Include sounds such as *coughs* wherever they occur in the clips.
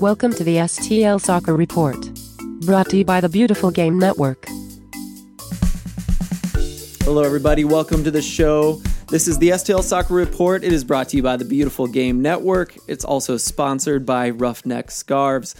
Welcome to the STL Soccer Report. Brought to you by the Beautiful Game Network. Hello, everybody. Welcome to the show. This is the STL Soccer Report. It is brought to you by the Beautiful Game Network. It's also sponsored by Roughneck Scarves.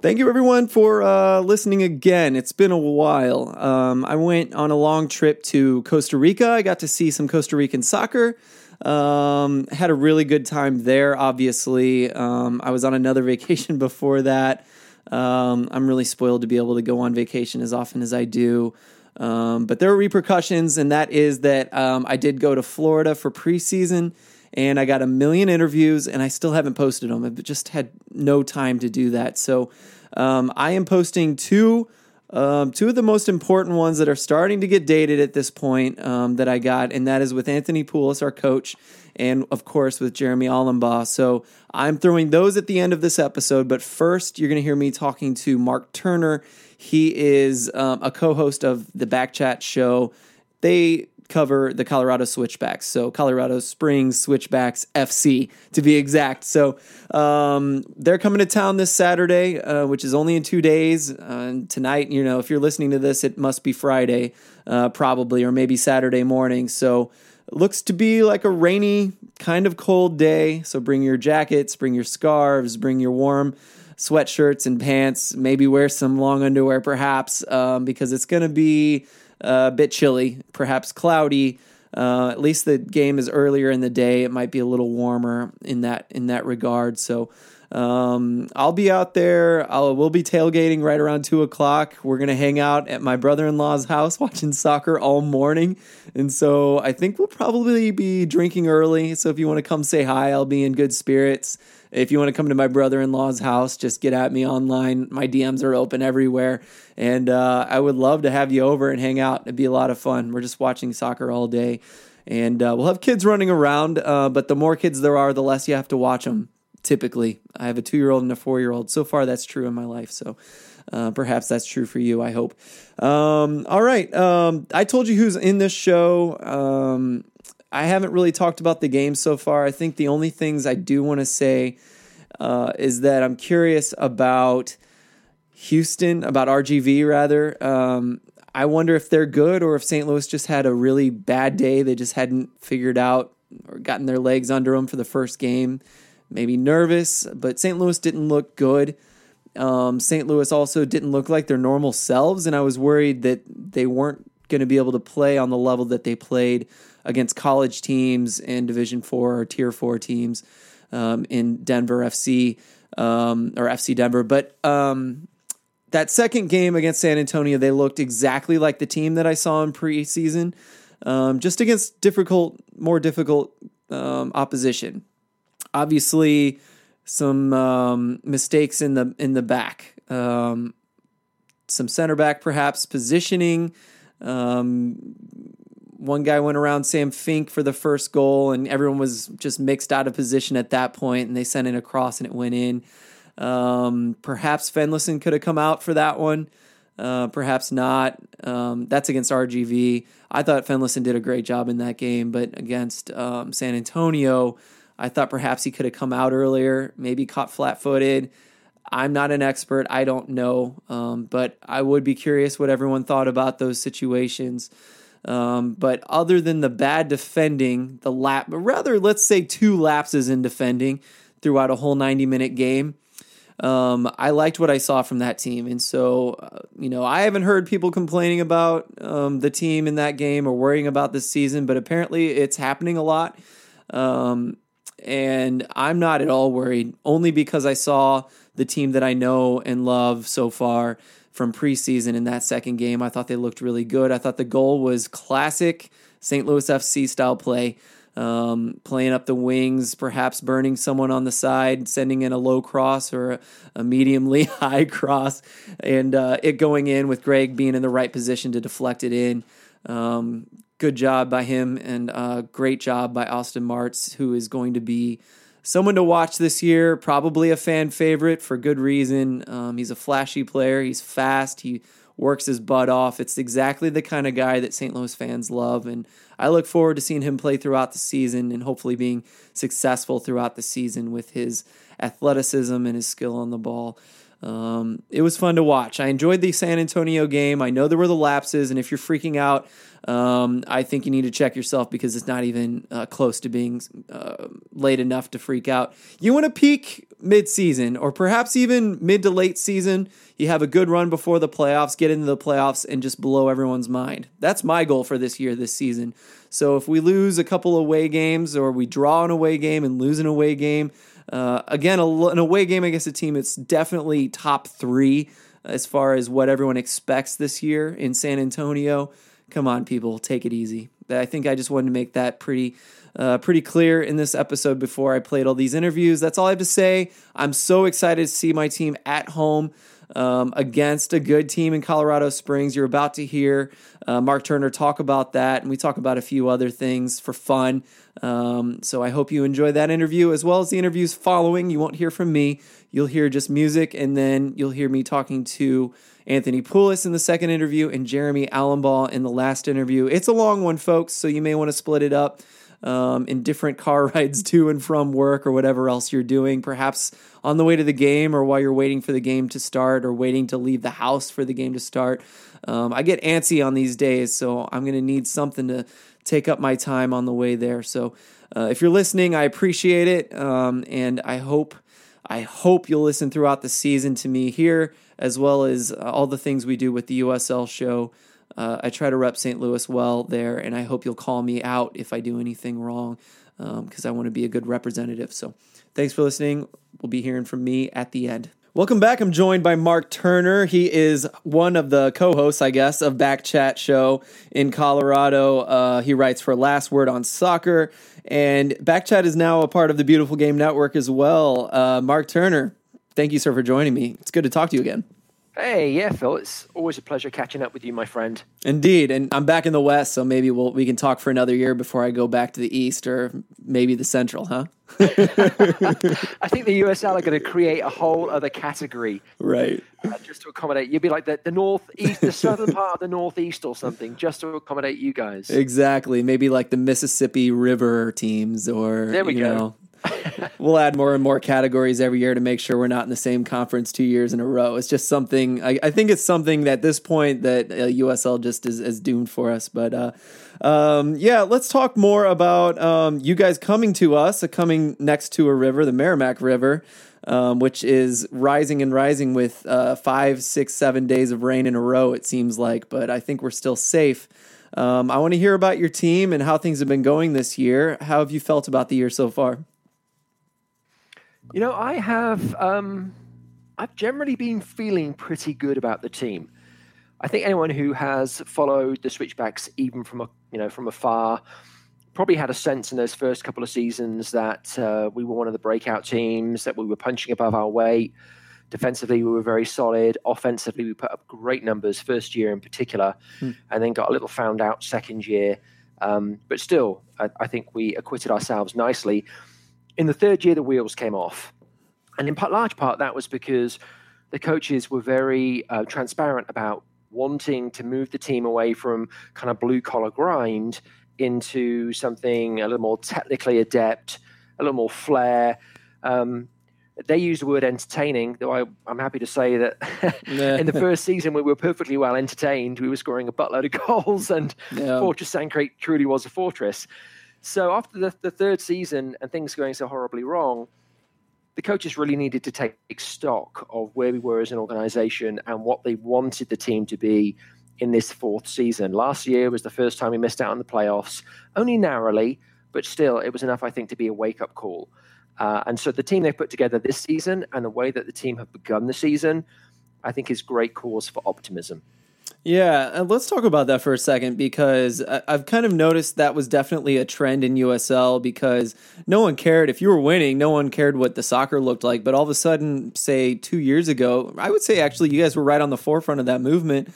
Thank you, everyone, for uh, listening again. It's been a while. Um, I went on a long trip to Costa Rica. I got to see some Costa Rican soccer. Um, had a really good time there, obviously. Um, I was on another *laughs* vacation before that. Um, I'm really spoiled to be able to go on vacation as often as I do. Um, but there are repercussions, and that is that um, I did go to Florida for preseason and I got a million interviews, and I still haven't posted them. I've just had no time to do that. So um, I am posting two. Um, two of the most important ones that are starting to get dated at this point um, that I got, and that is with Anthony Pulis, our coach, and of course with Jeremy Alumbaugh. So I'm throwing those at the end of this episode, but first you're going to hear me talking to Mark Turner. He is um, a co-host of the Backchat show. They cover the Colorado Switchbacks. So Colorado Springs Switchbacks FC to be exact. So um, they're coming to town this Saturday, uh, which is only in two days. Uh, tonight, you know, if you're listening to this, it must be Friday, uh, probably, or maybe Saturday morning. So it looks to be like a rainy, kind of cold day. So bring your jackets, bring your scarves, bring your warm sweatshirts and pants. Maybe wear some long underwear, perhaps, um, because it's going to be a bit chilly, perhaps cloudy. Uh, at least the game is earlier in the day. It might be a little warmer in that in that regard. So um, I'll be out there. I'll we'll be tailgating right around two o'clock. We're gonna hang out at my brother in law's house *laughs* watching soccer all morning, and so I think we'll probably be drinking early. So if you want to come say hi, I'll be in good spirits. If you want to come to my brother in law's house, just get at me online. My DMs are open everywhere. And uh, I would love to have you over and hang out. It'd be a lot of fun. We're just watching soccer all day. And uh, we'll have kids running around, uh, but the more kids there are, the less you have to watch them, typically. I have a two year old and a four year old. So far, that's true in my life. So uh, perhaps that's true for you, I hope. Um, all right. Um, I told you who's in this show. Um, I haven't really talked about the game so far. I think the only things I do want to say uh, is that I'm curious about Houston, about RGV rather. Um, I wonder if they're good or if St. Louis just had a really bad day. They just hadn't figured out or gotten their legs under them for the first game. Maybe nervous, but St. Louis didn't look good. Um, St. Louis also didn't look like their normal selves, and I was worried that they weren't going to be able to play on the level that they played against college teams and Division Four or Tier Four teams um, in Denver FC um, or FC Denver. But um, that second game against San Antonio, they looked exactly like the team that I saw in preseason, um, just against difficult, more difficult um, opposition. Obviously, some um, mistakes in the in the back. some center back, perhaps positioning. Um, one guy went around Sam Fink for the first goal, and everyone was just mixed out of position at that point, and they sent in a cross and it went in. Um, perhaps Fenlason could have come out for that one. Uh, perhaps not. Um, that's against RGV. I thought Fenlason did a great job in that game, but against um, San Antonio, I thought perhaps he could have come out earlier, maybe caught flat footed. I'm not an expert. I don't know. Um, but I would be curious what everyone thought about those situations. Um, but other than the bad defending, the lap, rather, let's say two lapses in defending throughout a whole 90 minute game, um, I liked what I saw from that team. And so, uh, you know, I haven't heard people complaining about um, the team in that game or worrying about this season, but apparently it's happening a lot. Um, and I'm not at all worried, only because I saw the team that I know and love so far from preseason in that second game. I thought they looked really good. I thought the goal was classic St. Louis FC style play. Um, playing up the wings, perhaps burning someone on the side, sending in a low cross or a, a mediumly *laughs* high cross, and uh, it going in with Greg being in the right position to deflect it in. Um, good job by him, and uh, great job by Austin Martz, who is going to be someone to watch this year. Probably a fan favorite for good reason. Um, he's a flashy player. He's fast. He works his butt off. It's exactly the kind of guy that St. Louis fans love. And I look forward to seeing him play throughout the season and hopefully being successful throughout the season with his athleticism and his skill on the ball. Um, it was fun to watch. I enjoyed the San Antonio game. I know there were the lapses, and if you're freaking out, um, I think you need to check yourself because it's not even uh, close to being uh, late enough to freak out. You want to peak mid-season, or perhaps even mid to late season. You have a good run before the playoffs, get into the playoffs, and just blow everyone's mind. That's my goal for this year, this season. So if we lose a couple of away games, or we draw an away game and lose an away game. Uh, again, a, an away game against a team it's definitely top three as far as what everyone expects this year in San Antonio. Come on, people, take it easy. I think I just wanted to make that pretty. Uh, pretty clear in this episode before I played all these interviews. That's all I have to say. I'm so excited to see my team at home um, against a good team in Colorado Springs. You're about to hear uh, Mark Turner talk about that, and we talk about a few other things for fun. Um, so I hope you enjoy that interview as well as the interviews following. You won't hear from me, you'll hear just music, and then you'll hear me talking to Anthony Pulis in the second interview and Jeremy Alumbaugh in the last interview. It's a long one, folks, so you may want to split it up um, in different car *laughs* rides to and from work or whatever else you're doing, perhaps on the way to the game or while you're waiting for the game to start or waiting to leave the house for the game to start. Um, I get antsy on these days, so I'm going to need something to take up my time on the way there. So uh, if you're listening, I appreciate it, um, and I hope I hope you'll listen throughout the season to me here, as well as all the things we do with the USL show. Uh, I try to rep St. Louis well there, and I hope you'll call me out if I do anything wrong because um, I want to be a good representative. So thanks for listening. We'll be hearing from me at the end. Welcome back. I'm joined by Mark Turner. He is one of the co-hosts, I guess, of Back Chat Show in Colorado. Uh, he writes for Last Word on Soccer, and Back Chat is now a part of the Beautiful Game Network as well. Uh, Mark Turner, thank you, sir, for joining me. It's good to talk to you again. Hey, yeah, Phil. It's always a pleasure catching up with you, my friend. Indeed, and I'm back in the West, so maybe we'll we can talk for another year before I go back to the East or maybe the Central, huh? *laughs* I think the USL are going to create a whole other category, right? Uh, just to accommodate. You'd be like the, the northeast, the southern part of the northeast, or something, just to accommodate you guys. Exactly. Maybe like the Mississippi River teams, or there we go. Know, *laughs* we'll add more and more categories every year to make sure we're not in the same conference two years in a row. It's just something. I, I think it's something that at this point that uh, USL just is, is, doomed for us. But uh, um, yeah, let's talk more about um, you guys coming to us, uh, coming next to a river, the Meramec River. Um, which is rising and rising with uh, five, six, seven days of rain in a row, it seems like. But I think we're still safe. Um, I want to hear about your team and how things have been going this year. How have you felt about the year so far? You know, I have. Um, I've generally been feeling pretty good about the team. I think anyone who has followed the Switchbacks, even from a you know from afar, probably had a sense in those first couple of seasons that uh, we were one of the breakout teams, that we were punching above our weight. Defensively, we were very solid. Offensively, we put up great numbers first year in particular, hmm. and then got a little found out second year. Um, but still, I, I think we acquitted ourselves nicely in the third year, the wheels came off. And in large part, that was because the coaches were very uh, transparent about wanting to move the team away from kind of blue collar grind into something a little more technically adept, a little more flair. Um, they used the word entertaining, though I, am happy to say that *laughs* in the first season we were perfectly well entertained. We were scoring a buttload of *laughs* goals, and yeah. Fortress Sand Creek truly was a fortress. So after the, the third season and things going so horribly wrong, the coaches really needed to take stock of where we were as an organization and what they wanted the team to be in this fourth season. Last year was the first time we missed out on the playoffs, only narrowly, but still, it was enough, I think, to be a wake up call. Uh, and so the team they've put together this season and the way that the team have begun the season, I think, is great cause for optimism. Yeah, let's talk about that for a second because I've kind of noticed that was definitely a trend in USL because no one cared if you were winning, no one cared what the soccer looked like. But all of a sudden, say two years ago, I would say actually you guys were right on the forefront of that movement,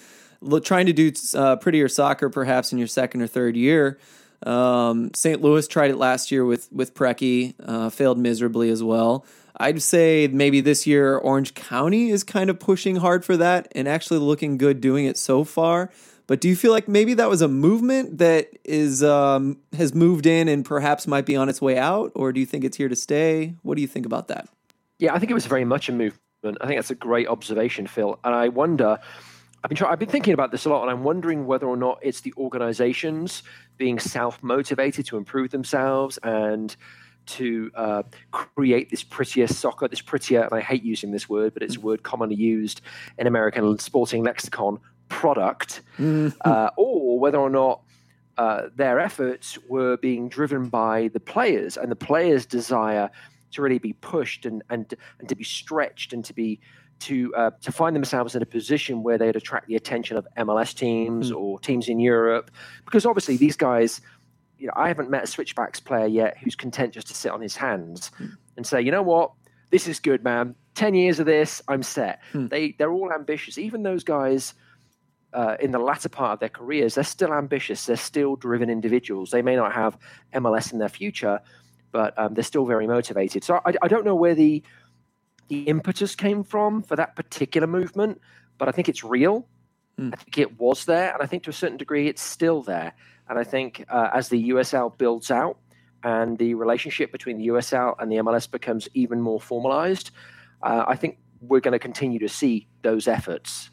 trying to do uh, prettier soccer perhaps in your second or third year. Um, St. Louis tried it last year with with Preki, uh, failed miserably as well. I'd say maybe this year Orange County is kind of pushing hard for that and actually looking good doing it so far. But do you feel like maybe that was a movement that is um, has moved in and perhaps might be on its way out, or do you think it's here to stay? What do you think about that? Yeah, I think it was very much a movement. I think that's a great observation, Phil. And I wonder. I've been try- I've been thinking about this a lot, and I'm wondering whether or not it's the organizations being self motivated to improve themselves and to uh, create this prettier soccer, this prettier, and I hate using this word, but it's a word commonly used in American sporting lexicon, product, mm-hmm. uh, or whether or not uh, their efforts were being driven by the players and the players' desire to really be pushed and and and to be stretched and to be to uh, to find themselves in a position where they'd attract the attention of MLS teams mm. or teams in Europe, because obviously these guys, you know, I haven't met a switchbacks player yet who's content just to sit on his hands mm. and say, you know what, this is good, man. Ten years of this, I'm set. Mm. They they're all ambitious. Even those guys. Uh, in the latter part of their careers, they're still ambitious. They're still driven individuals. They may not have MLS in their future, but um, they're still very motivated. So I, I don't know where the the impetus came from for that particular movement, but I think it's real. Mm. I think it was there, and I think to a certain degree it's still there. And I think uh, as the USL builds out and the relationship between the USL and the MLS becomes even more formalized, uh, I think we're going to continue to see those efforts.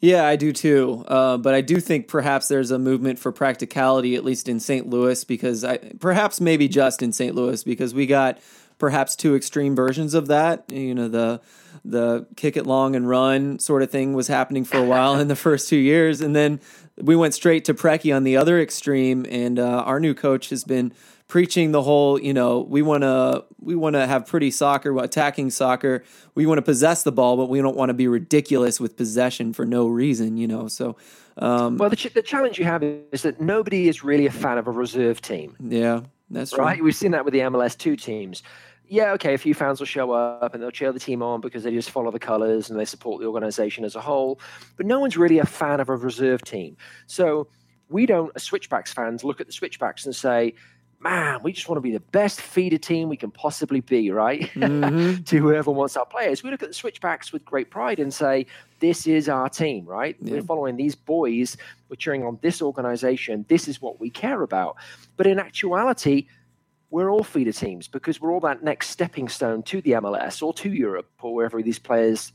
Yeah, I do too. Uh, but I do think perhaps there's a movement for practicality, at least in St. Louis, because I perhaps maybe just in St. Louis, because we got perhaps two extreme versions of that. You know, the the kick it long and run sort of thing was happening for a while in the *laughs* first two years, and then we went straight to Preki on the other extreme. And uh, our new coach has been preaching the whole, you know, we want to we want to have pretty soccer, attacking soccer. We want to possess the ball, but we don't want to be ridiculous with possession for no reason, you know. So, um, well, the, ch- the challenge you have is that nobody is really a fan of a reserve team. Yeah, that's true. right. We've seen that with the MLS two teams. Yeah, okay, a few fans will show up and they'll cheer the team on because they just follow the colors and they support the organization as a whole. But no one's really a fan of a reserve team. So we don't, as Switchbacks fans, look at the Switchbacks and say, man, we just want to be the best feeder team we can possibly be, right? Mm-hmm. *laughs* to whoever wants our players. We look at the switchbacks with great pride and say, this is our team, right? Yeah. We're following these boys, we're cheering on this organization, this is what we care about. But in actuality, we're all feeder teams because we're all that next stepping stone to the MLS or to Europe or wherever these players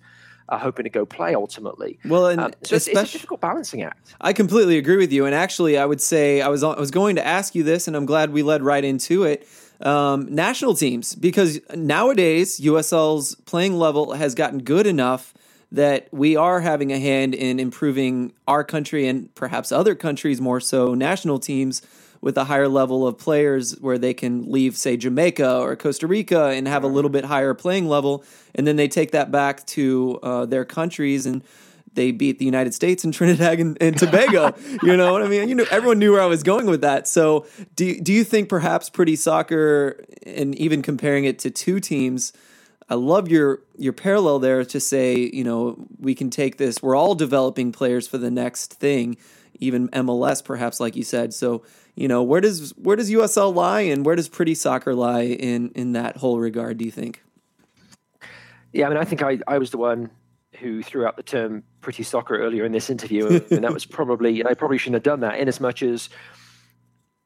are hoping to go play ultimately. Well, and um, so it's, it's, a difficult balancing act. I completely agree with you. And actually, I would say I was I was going to ask you this, and I'm glad we led right into it. Um, national teams, because nowadays USL's playing level has gotten good enough that we are having a hand in improving our country and perhaps other countries more so national teams with a higher level of players where they can leave, say, Jamaica or Costa Rica and have a little bit higher playing level. And then they take that back to uh, their countries and they beat the United States and *laughs* Trinidad and, and Tobago. *laughs* you know what I mean? You know, everyone knew where I was going with that. So, do do you think perhaps pretty soccer, and even comparing it to two teams, I love your your parallel there to say, you know, we can take this. We're all developing players for the next thing, even MLS, perhaps, like you said. So, you know, where does where does USL lie, and where does Pretty Soccer lie in in that whole regard? Do you think? Yeah, I mean, I think I, I was the one who threw out the term "pretty soccer" earlier in this interview, *laughs* and that was probably and I probably shouldn't have done that. In as much as,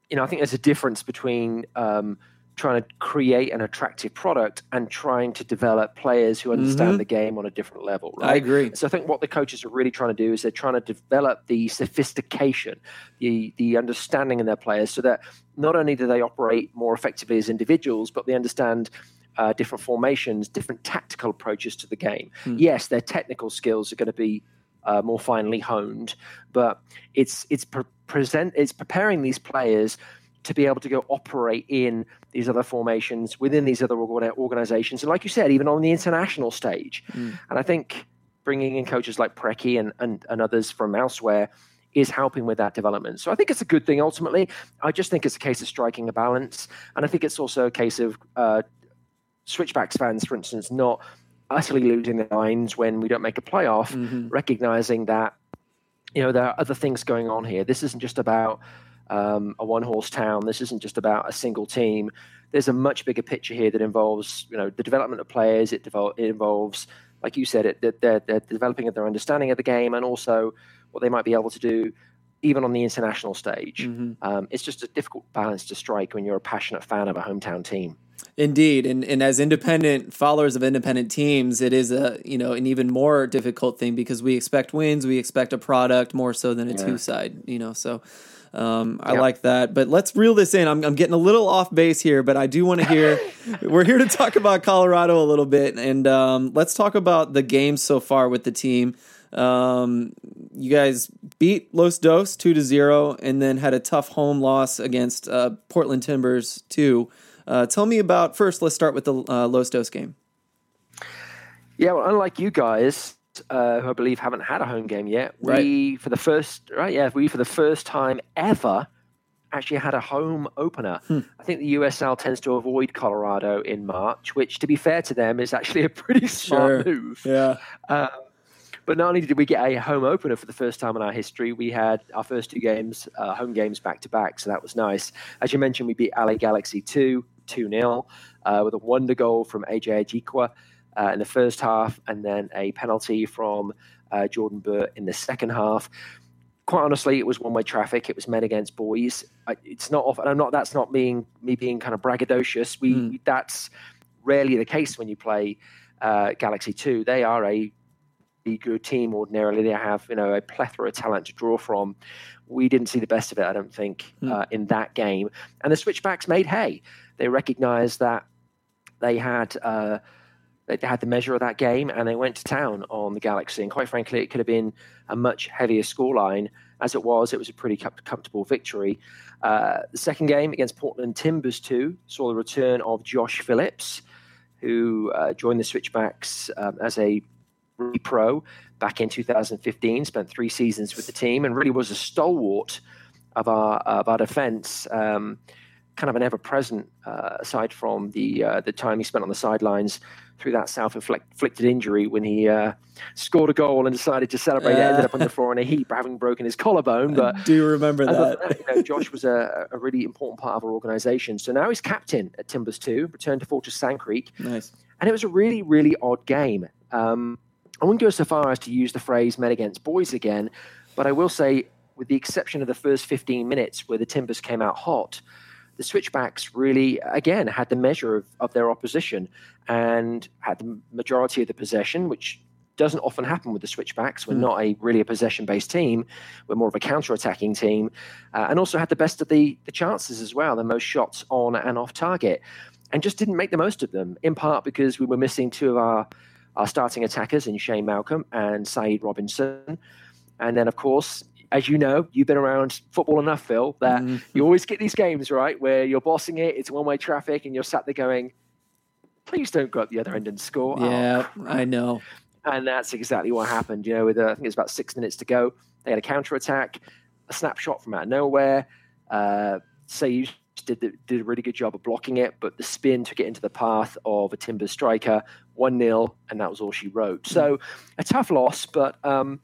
you know, I think there's a difference between um, trying to create an attractive product and trying to develop players who understand mm-hmm. the game on a different level. Right? I agree. So I think what the coaches are really trying to do is they're trying to develop the sophistication, the the understanding in their players, so that not only do they operate more effectively as individuals, but they understand. Uh, different formations, different tactical approaches to the game. Mm. Yes, their technical skills are going to be uh, more finely honed, but it's it's pre- present it's preparing these players to be able to go operate in these other formations within these other organizations. And like you said, even on the international stage. Mm. And I think bringing in coaches like Preki and, and, and others from elsewhere is helping with that development. So I think it's a good thing ultimately. I just think it's a case of striking a balance. And I think it's also a case of uh, switchbacks fans, for instance, not utterly losing their minds when we don't make a playoff, mm-hmm. recognizing that, you know, there are other things going on here. This isn't just about um, a one horse town. This isn't just about a single team. There's a much bigger picture here that involves, you know, the development of players. It, devol- it involves, like you said, it they're, they're developing their understanding of the game and also what they might be able to do even on the international stage. Mm-hmm. Um, it's just a difficult balance to strike when you're a passionate fan of a hometown team. Indeed, and and as independent followers of independent teams, it is a you know an even more difficult thing because we expect wins, we expect a product more so than a yeah. two side. You know, so um, I yep. like that. But let's reel this in. I'm, I'm getting a little off base here, but I do want to hear. *laughs* we're here to talk about Colorado a little bit, and um, let's talk about the games so far with the team. Um, you guys beat Los Dos two to zero, and then had a tough home loss against uh, Portland Timbers too. Uh, tell me about first. Let's start with the uh, Los Dos game. Yeah, well, unlike you guys, uh, who I believe haven't had a home game yet. Right. We for the first right, yeah, we for the first time ever actually had a home opener. Hmm. I think the USL tends to avoid Colorado in March, which, to be fair to them, is actually a pretty *laughs* smart sure. move. Yeah. Um, but not only did we get a home opener for the first time in our history, we had our first two games, uh, home games back to back, so that was nice. As you mentioned, we beat LA Galaxy 2 2 0 uh, with a wonder goal from AJ Ajikwa uh, in the first half, and then a penalty from uh, Jordan Burt in the second half. Quite honestly, it was one-way traffic. It was men against boys. I, it's not often. I'm not. That's not being me being kind of braggadocious. We mm. that's rarely the case when you play uh, Galaxy Two. They are a good team ordinarily. They have you know a plethora of talent to draw from. We didn't see the best of it, I don't think, mm. uh, in that game. And the switchbacks made hay. They recognised that they had uh, they had the measure of that game and they went to town on the Galaxy. And quite frankly, it could have been a much heavier scoreline. As it was, it was a pretty comfortable victory. Uh, the second game against Portland Timbers 2 saw the return of Josh Phillips, who uh, joined the Switchbacks um, as a pro back in 2015, spent three seasons with the team, and really was a stalwart of our, of our defense. Um, kind of an ever present, uh, aside from the uh, the time he spent on the sidelines through that self-inflicted injury when he uh, scored a goal and decided to celebrate. It ended up on the floor in a heap, having broken his collarbone. But I do remember that? that you know, Josh was a, a, really important part of our organisation. So now he's captain at Timbers Two, returned to Fortress Sand Creek. Nice. And it was a really, really odd game. Um, I wouldn't go so far as to use the phrase "men against boys" again, but I will say, with the exception of the first 15 minutes where the Timbers came out hot the switchbacks really, again, had the measure of, of their opposition and had the majority of the possession, which doesn't often happen with the switchbacks. We're mm. not a really a possession based team. We're more of a counter attacking team, uh, and also had the best of the the chances as well, the most shots on and off target, and just didn't make the most of them. In part because we were missing two of our our starting attackers in Shane Malcolm and Saeed Robinson, and then of course as you know, you've been around football enough, Phil, that mm. you always get these games, right, where you're bossing it, it's one way traffic, and you're sat there going, please don't go up the other end and score. Yeah, oh, I know. And that's exactly what happened. You know, with uh, I think it's about six minutes to go, they had a counter attack, a snapshot from out of nowhere. Uh, say did the, did a really good job of blocking it, but the spin took it into the path of a Timber striker, one 0 and that was all she wrote. So a tough loss, but um,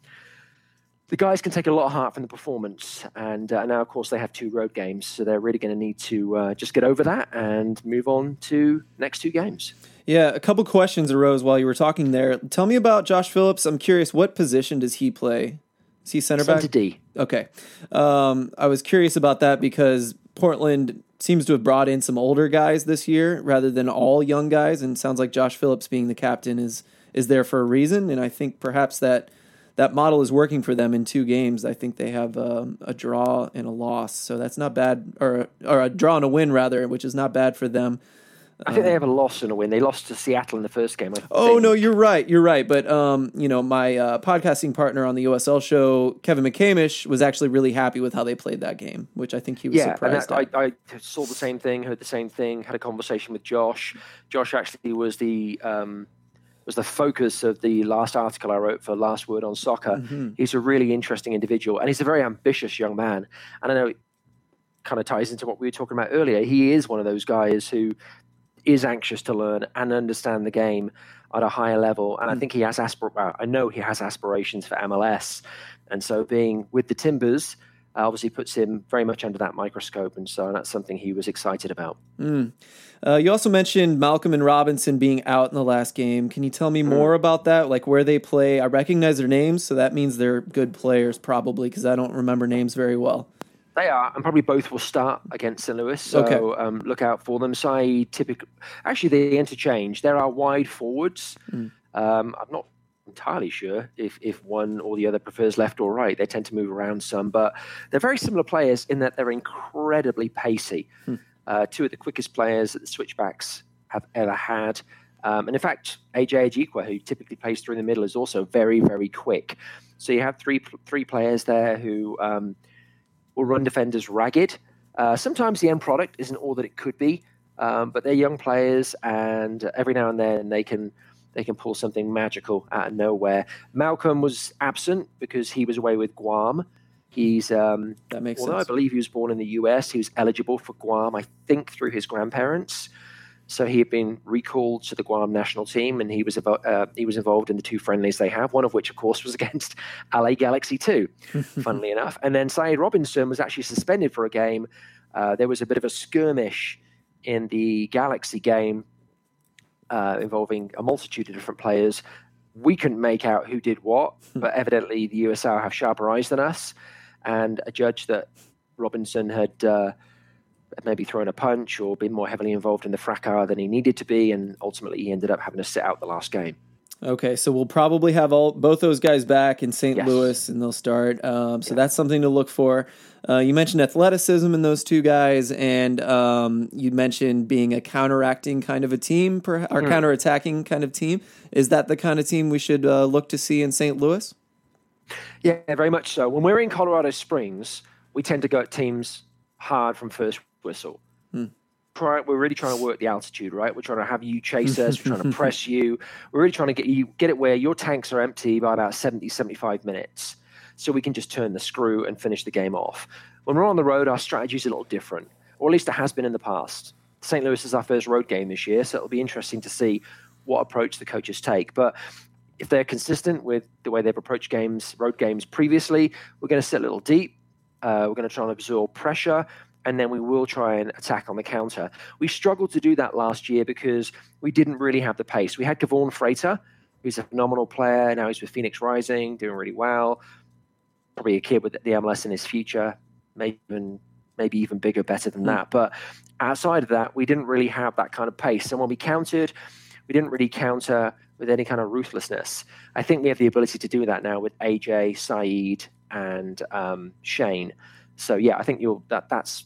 the guys can take a lot of heart from the performance, and uh, now of course they have two road games, so they're really going to need to uh, just get over that and move on to next two games. Yeah, a couple questions arose while you were talking there. Tell me about Josh Phillips. I'm curious, what position does he play? Is he center back? Center D. Okay, um, I was curious about that because Portland seems to have brought in some older guys this year rather than all young guys, and sounds like Josh Phillips being the captain is is there for a reason. And I think perhaps that that model is working for them in two games. I think they have um, a draw and a loss, so that's not bad, or or a draw and a win rather, which is not bad for them. I think they have a loss and a win. They lost to Seattle in the first game. oh no, you're right. You're right. But um, you know, my uh, podcasting partner on the USL show, Kevin McCamish, was actually really happy with how they played that game, which I think he was yeah, surprised. I, I, saw the same thing, heard the same thing, had a conversation with Josh. Josh actually was the um, was the focus of the last article I wrote for Last Word on Soccer. Mm-hmm. He's a really interesting individual, and he's a very ambitious young man. And I know it kind of ties into what we were talking about earlier. He is one of those guys who is anxious to learn and understand the game at a higher level. And mm. I think he has aspir- I know he has aspirations for MLS. And so being with the Timbers, obviously puts him very much under that microscope, and so that's something he was excited about. Mm. Uh, you also mentioned Malcolm and Robinson being out in the last game. Can you tell me more mm. about that? Like where they play? I recognize their names, so that means they're good players, probably, because I don't remember names very well. They are, and probably both will start against St. Louis. So okay. um, look out for them. Say typically, actually, they interchange. There are wide forwards. Mm. Um, I'm not entirely sure if, if one or the other prefers left or right. They tend to move around some, but they're very similar players in that they're incredibly pacey. Hmm. Uh, two of the quickest players that the switchbacks have ever had. Um, and in fact, AJ Ajikwa, who typically plays through the middle, is also very, very quick. So you have three three players there who um, will run defenders ragged. Uh, sometimes the end product isn't all that it could be, um, but they're young players, and every now and then they can they can pull something magical out of nowhere. Malcolm was absent because he was away with Guam. He's um, that makes although sense. I believe he was born in the U.S., he was eligible for Guam. I think through his grandparents. So he had been recalled to the Guam national team, and he was about, uh, he was involved in the two friendlies they have. One of which, of course, was *laughs* against LA Galaxy too. *laughs* funnily enough, and then Saeed Robinson was actually suspended for a game. Uh, there was a bit of a skirmish in the Galaxy game uh, involving a multitude of different players. We couldn't make out who did what, hmm. but evidently the USL have sharper eyes than us. And a judge that Robinson had uh, maybe thrown a punch or been more heavily involved in the fracas than he needed to be, and ultimately he ended up having to sit out the last game. Okay, so we'll probably have all both those guys back in St. Yes. Louis, and they'll start. Um, so yeah. that's something to look for. Uh, you mentioned athleticism in those two guys, and um, you mentioned being a counteracting kind of a team, per, or mm. counterattacking kind of team. Is that the kind of team we should uh, look to see in St. Louis? Yeah, very much so. When we're in Colorado Springs, we tend to go at teams hard from first whistle. Hmm try, we're really trying to work the altitude, right? We're trying to have you chase us. We're trying to *laughs* press you. We're really trying to get you get it where your tanks are empty by about 70, 75 minutes. So we can just turn the screw and finish the game off. When we're on the road, our strategy is a little different, or at least it has been in the past. St. Louis is our first road game this year, so it'll be interesting to see what approach the coaches take. But if they're consistent with the way they've approached games, road games previously, we're going to sit a little deep. Uh, we're going to try and absorb pressure and then we will try and attack on the counter. We struggled to do that last year because we didn't really have the pace. We had Kevaughn Frater, who's a phenomenal player. Now he's with Phoenix Rising, doing really well. Probably a kid with the MLS in his future, maybe even maybe even bigger, better than hmm. that. But outside of that, we didn't really have that kind of pace. And when we countered, we didn't really counter with any kind of ruthlessness. I think we have the ability to do that now with AJ, Saeed, and um, Shane. So yeah, I think you'll that that's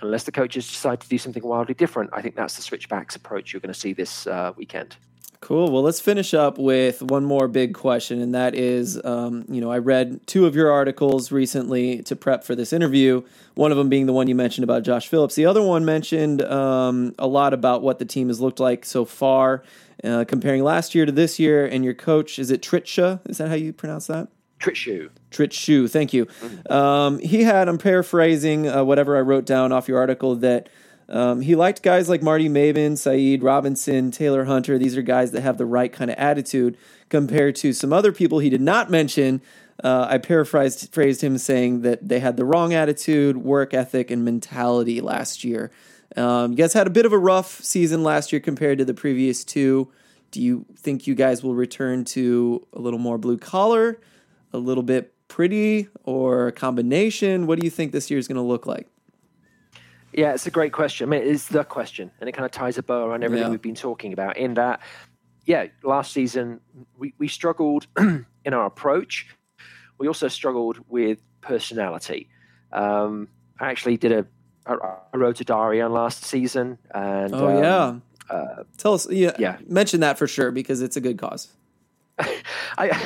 unless the coaches decide to do something wildly different, I think that's the switchbacks approach you're going to see this uh, weekend. Cool. Well, let's finish up with one more big question, and that is, um, you know, I read two of your articles recently to prep for this interview. One of them being the one you mentioned about Josh Phillips. The other one mentioned um, a lot about what the team has looked like so far, uh, comparing last year to this year. And your coach is it Tritsha? Is that how you pronounce that? Trittschuh. Trittschuh, thank you. Um, he had, I'm paraphrasing uh, whatever I wrote down off your article, that um, he liked guys like Marty Maven, Saeed Robinson, Taylor Hunter. These are guys that have the right kind of attitude compared to some other people he did not mention. Uh, I paraphrased phrased him saying that they had the wrong attitude, work ethic, and mentality last year. Um, you guys had a bit of a rough season last year compared to the previous two. Do you think you guys will return to a little more blue collar? A little bit pretty or a combination? What do you think this year is going to look like? Yeah, it's a great question. I mean, it's the question, and it kind of ties a bow around everything yeah. we've been talking about. In that, yeah, last season we, we struggled *clears throat* in our approach. We also struggled with personality. Um, I actually did a I wrote a diary on last season, and oh um, yeah, uh, tell us yeah, yeah, mention that for sure because it's a good cause. *laughs* I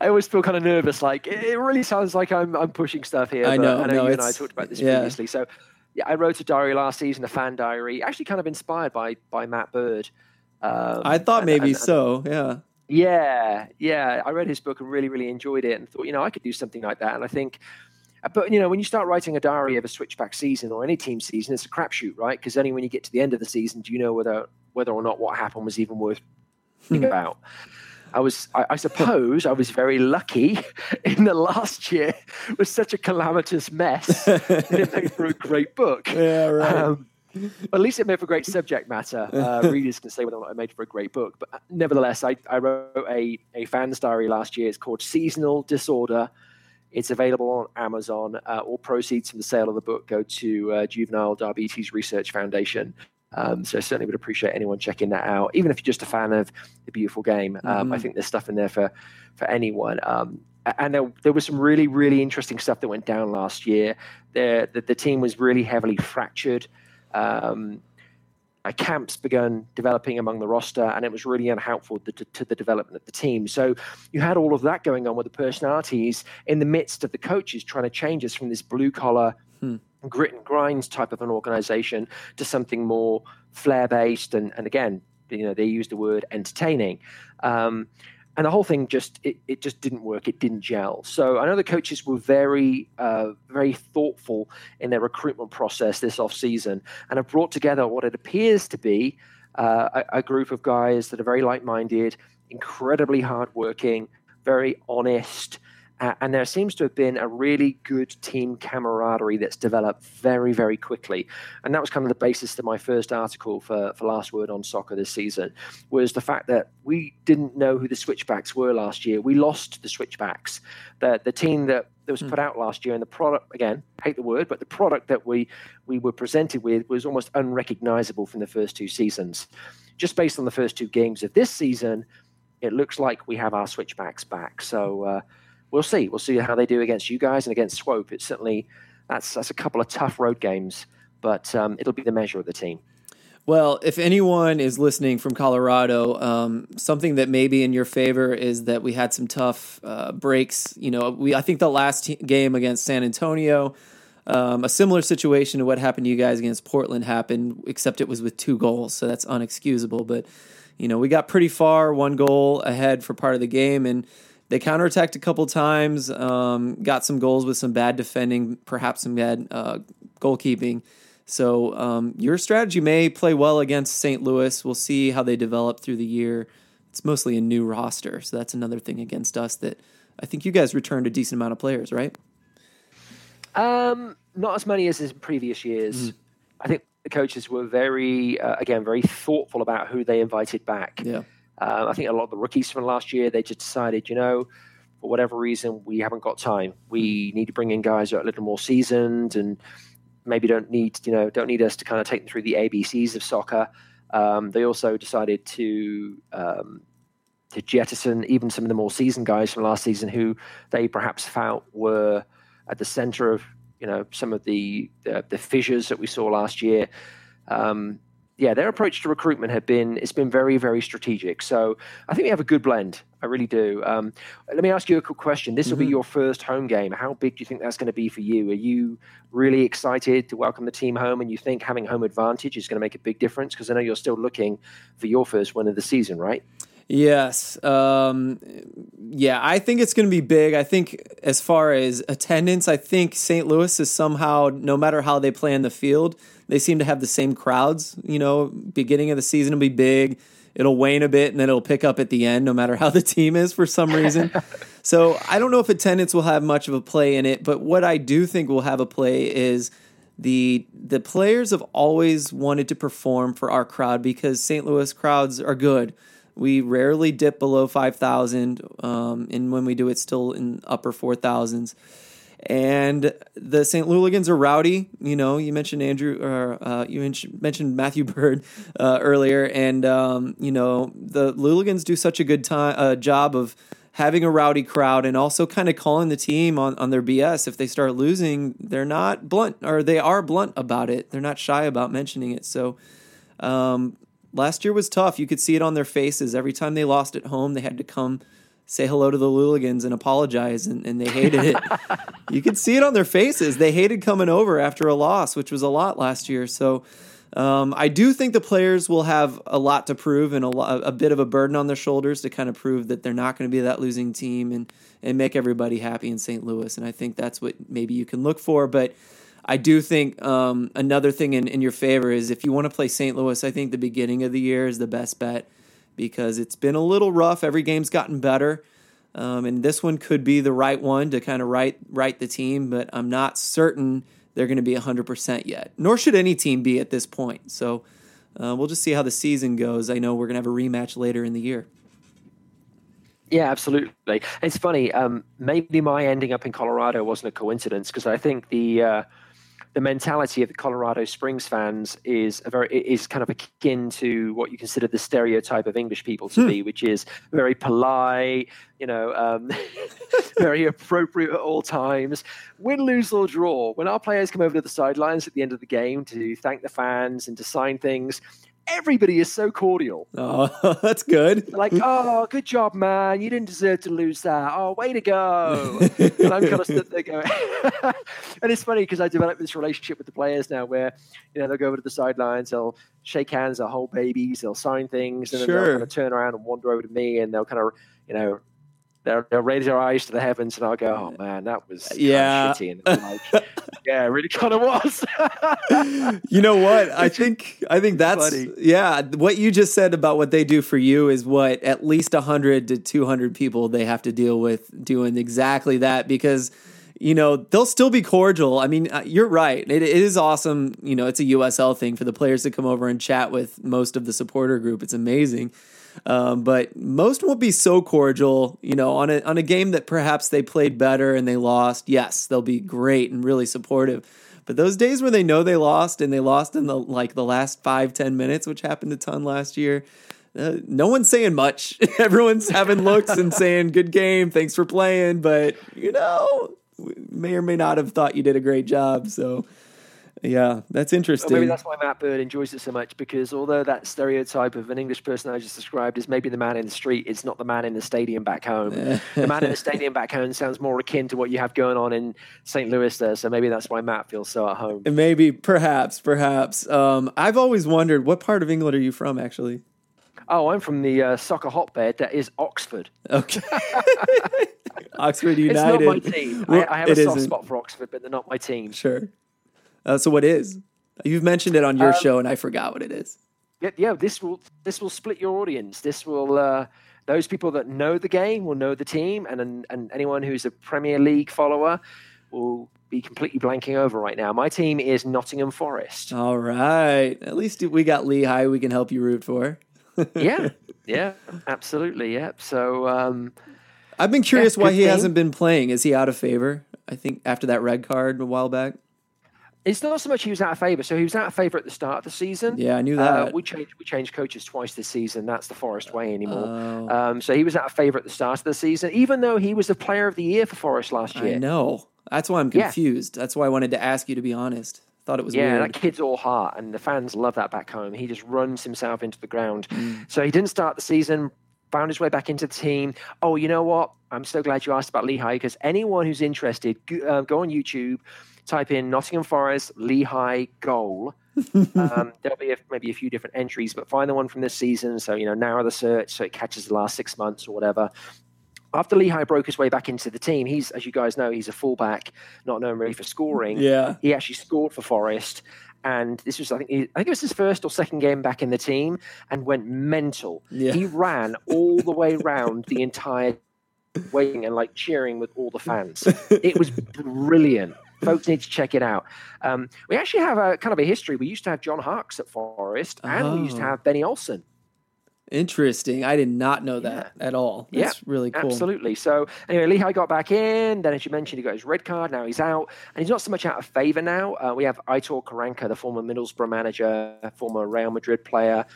I always feel kind of nervous. Like it really sounds like I'm I'm pushing stuff here. I know. I know no, you and I talked about this yeah. previously. So yeah, I wrote a diary last season, a fan diary, actually kind of inspired by by Matt Bird. Um, I thought and, maybe and, and, so. Yeah. Yeah, yeah. I read his book and really, really enjoyed it, and thought, you know, I could do something like that. And I think, but you know, when you start writing a diary of a switchback season or any team season, it's a crapshoot, right? Because only when you get to the end of the season do you know whether whether or not what happened was even worth thinking about. I was, I, I, suppose, I was very lucky *laughs* in the last year *laughs* was such a calamitous mess. *laughs* it made for a great book. Yeah, right. Um, at least it made for great subject matter. Uh, readers can say whether or not it made for a great book. But uh, nevertheless, I, I wrote a, a fan's diary last year. It's called Seasonal Disorder. It's available on Amazon. Uh, all proceeds from the sale of the book go to uh, Juvenile Diabetes Research Foundation. Um, so I certainly would appreciate anyone checking that out, even if you're just a fan of the beautiful game. Um, mm-hmm. I think there's stuff in there for for anyone. Um, and there, there was some really, really interesting stuff that went down last year. The, the, the team was really heavily fractured. Um, uh, camps began developing among the roster, and it was really unhelpful to, to, the development of the team. So you had all of that going on with the personalities in the midst of the coaches trying to change us from this blue collar hmm grit and grinds type of an organization to something more flair based and, and again you know they use the word entertaining. Um, and the whole thing just it, it just didn't work. It didn't gel. So i know the coaches were very uh, very thoughtful in their recruitment process this off season and have brought together what it appears to be uh, a, a group of guys that are very like-minded incredibly hardworking very honest uh, and there seems to have been a really good team camaraderie that's developed very, very quickly. And that was kind of the basis to my first article for, for Last Word on Soccer this season, was the fact that we didn't know who the switchbacks were last year. We lost the switchbacks. The, the team that, that was mm. put out last year and the product, again, hate the word, but the product that we, we were presented with was almost unrecognizable from the first two seasons. Just based on the first two games of this season, it looks like we have our switchbacks back. So, uh, we'll see. We'll see how they do against you guys and against Swope. It's certainly that's that's a couple of tough road games, but um, it'll be the measure of the team. Well, if anyone is listening from Colorado, um, something that may be in your favor is that we had some tough uh, breaks. You know, we I think the last game against San Antonio, um, a similar situation to what happened to you guys against Portland happened, except it was with two goals, so that's unexcusable. But you know, we got pretty far, one goal ahead for part of the game, and they counterattacked a couple times, um, got some goals with some bad defending, perhaps some bad uh, goalkeeping. So um, your strategy may play well against St. Louis. We'll see how they develop through the year. It's mostly a new roster, so that's another thing against us that I think you guys returned a decent amount of players, right? Um, not as many as in previous years. Mm. I think the coaches were very, uh, again, very thoughtful about who they invited back. Yeah. Uh, I think a lot of the rookies from last year, they just decided, you know, for whatever reason, we haven't got time. We need to bring in guys that are a little more seasoned and maybe don't need, you know, don't need us to kind of take them through the ABCs of soccer. Um, they also decided to um, to jettison even some of the more seasoned guys from last season who they perhaps felt were at the center of you know some of the the, the fissures that we saw last year. Um, yeah, their approach to recruitment had been it's been very very strategic. So I think we have a good blend. I really do. Um, let me ask you a quick question. This will mm-hmm. be your first home game. How big do you think that's going to be for you? Are you really excited to welcome the team home, and you think having home advantage is going to make a big difference? Because I know you're still looking for your first win of the season, right? Yes. Um, yeah, I think it's going to be big. I think as far as attendance, I think St. Louis is somehow, no matter how they play in the field, they seem to have the same crowds. You know, beginning of the season will be big. It'll wane a bit and then it'll pick up at the end, no matter how the team is for some reason. *laughs* so I don't know if attendance will have much of a play in it, but what I do think will have a play is the the players have always wanted to perform for our crowd because St. Louis crowds are good. We rarely dip below five thousand, um, and when we do, it's still in upper four thousands. And the St. Louligans are rowdy. You know, you mentioned Andrew, or uh, you mentioned Matthew *laughs* Bird uh, earlier, and um, you know the Louligans do such a good time uh, job of having a rowdy crowd and also kind of calling the team on, on their BS. If they start losing, they're not blunt, or they are blunt about it. They're not shy about mentioning it. So, um, last year was tough. You could see it on their faces. Every time they lost at home, they had to come say hello to the Louligans and apologize, and, and they hated it. *laughs* you could see it on their faces. They hated coming over after a loss, which was a lot last year. So um, I do think the players will have a lot to prove and a, a bit of a burden on their shoulders to kind of prove that they're not going to be that losing team and, and make everybody happy in St. Louis. And I think that's what maybe you can look for. But I do think um, another thing in, in your favor is if you want to play St. Louis, I think the beginning of the year is the best bet because it's been a little rough. Every game's gotten better. Um, and this one could be the right one to kind of right right the team, but I'm not certain they're going to be 100% yet. Nor should any team be at this point. So uh, we'll just see how the season goes. I know we're going to have a rematch later in the year. Yeah, absolutely. It's funny. Um, maybe my ending up in Colorado wasn't a coincidence because I think the uh, the mentality of the Colorado Springs fans is a very is kind of akin to what you consider the stereotype of English people to hmm. be, which is very polite, you know, um, *laughs* very appropriate at all times. Win, lose or draw. When our players come over to the sidelines at the end of the game to thank the fans and to sign things, everybody is so cordial. *laughs* Oh, *laughs* that's good. Like, oh, good job, man. You didn't deserve to lose that. Oh, way to go. *laughs* and I'm kind of stood there going, and it's funny because I developed this relationship with the players now where, you know, they'll go over to the sidelines, they'll shake hands, they'll hold babies, they'll sign things, and then they'll kind of turn around and wander over to me and they'll kind of, you know, they'll, they'll raise their eyes to the heavens and I'll go, oh man, that was yeah. shitty. And like, *laughs* yeah, it really kind of was. you know what? I think I think that's funny. yeah. What you just said about what they do for you is what at least hundred to two hundred people they have to deal with doing exactly that because you know they'll still be cordial. I mean, uh, you're right. It, it is awesome. You know, it's a USL thing for the players to come over and chat with most of the supporter group. It's amazing. Um, but most won't be so cordial, you know, on a on a game that perhaps they played better and they lost. Yes, they'll be great and really supportive. But those days where they know they lost and they lost in the like the last five ten minutes, which happened a ton last year, uh, no one's saying much. *laughs* Everyone's having looks and saying "good game, thanks for playing," but you know, may or may not have thought you did a great job. So yeah, that's interesting. Well, maybe that's why Matt Bird enjoys it so much because although that stereotype of an English person I just described is maybe the man in the street, it's not the man in the stadium back home. the man in the *laughs* stadium back home sounds more akin to what you have going on in St. Louis there. So maybe that's why Matt feels so at home. Maybe, perhaps, perhaps. Um, I've always wondered what part of England are you from, actually? Oh, I'm from the uh, soccer hotbed that is Oxford. Okay. *laughs* *laughs* Oxford United. It's not my team. Well, I, I, have a soft isn't. spot for Oxford, but they're not my team. Sure. Uh, so what is? You've mentioned it on your um, show, and I forgot what it is. Yeah, yeah. This will this will split your audience. This will uh, those people that know the game will know the team, and and anyone who's a Premier League follower will be completely blanking over right now. My team is Nottingham Forest. All right. At least we got Lichaj we can help you root for. *laughs* yeah. Yeah. Absolutely. Yep. Yeah. So um, I've been curious yeah, why he team. hasn't been playing. Is he out of favor? I think after that red card a while back. It's not so much he was out of favour. So he was out of favour at the start of the season. Yeah, I knew that. Uh, we changed we changed coaches twice this season. That's the Forest way anymore. Oh. Um, so he was out of favour at the start of the season, even though he was the player of the year for Forest last year. I know. That's why I'm confused. Yeah. That's why I wanted to ask you. To be honest, thought it was yeah. Weird. That kid's all heart, and the fans love that back home. He just runs himself into the ground. Mm. So he didn't start the season. Found his way back into the team. Oh, you know what? I'm so glad you asked about Lichaj because anyone who's interested, go, uh, go on YouTube type in Nottingham Forest Lichaj goal. *laughs* um, there'll be a, maybe a few different entries, but find the one from this season. So you know, narrow the search so it catches the last six months or whatever. After Lichaj broke his way back into the team, he's, as you guys know, he's a fullback, not known really for scoring. Yeah, he actually scored for Forest, and this was I think I think it was his first or second game back in the team, and went mental. Yeah. He ran all the way around the entire *laughs* waiting and like cheering with all the fans. *laughs* It was brilliant folks need to check it out. Um, we actually have a kind of a history. We used to have John Harkes at Forest, and oh. we used to oh. have Benny Olsen. Interesting. I did not know that yeah. at all. That's yeah, really cool. Absolutely. So anyway, Lichaj got back in. Then, as you mentioned, he got his red card. Now he's out, and he's not so much out of favour now. Uh, we have Aitor Karanka, the former Middlesbrough manager, former Real Madrid player,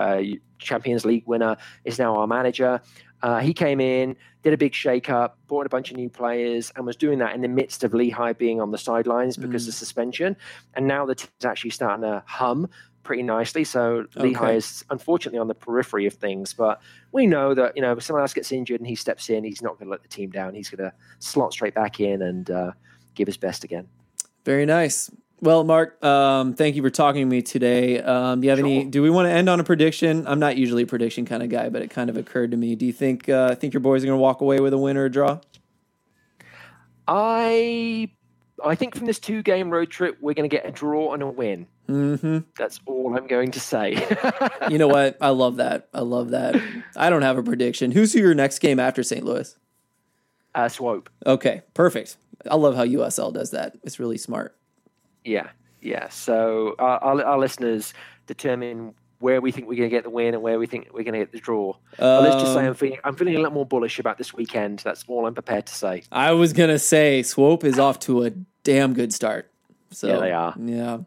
uh, Champions League winner, is now our manager. Uh, he came in, did a big shake-up, brought in a bunch of new players, and was doing that in the midst of Lichaj being on the sidelines because mm. of suspension. And now the team's actually starting to hum pretty nicely. So okay. Lichaj is unfortunately on the periphery of things, but we know that you know if someone else gets injured and he steps in, he's not going to let the team down. He's going to slot straight back in and uh, give his best again. Very nice. Well, Mark, um, thank you for talking to me today. Um, do you have sure. any? Do we want to end on a prediction? I'm not usually a prediction kind of guy, but it kind of occurred to me. Do you think uh, think your boys are going to walk away with a win or a draw? I I think from this two game road trip, we're going to get a draw and a win. Mm-hmm. That's all I'm going to say. You know what? I love that. I love that. I don't have a prediction. Who's your next game after St. Louis? uh, Swope. Okay, perfect. I love how USL does that. It's really smart. Yeah, yeah. So our, our, our listeners determine where we think we're going to get the win and where we think we're going to get the draw. but let's just say Um, I'm feeling I'm feeling a lot more bullish about this weekend. That's all I'm prepared to say. I was gonna say Swope is off to a damn good start. So Yeah, they are. Yeah,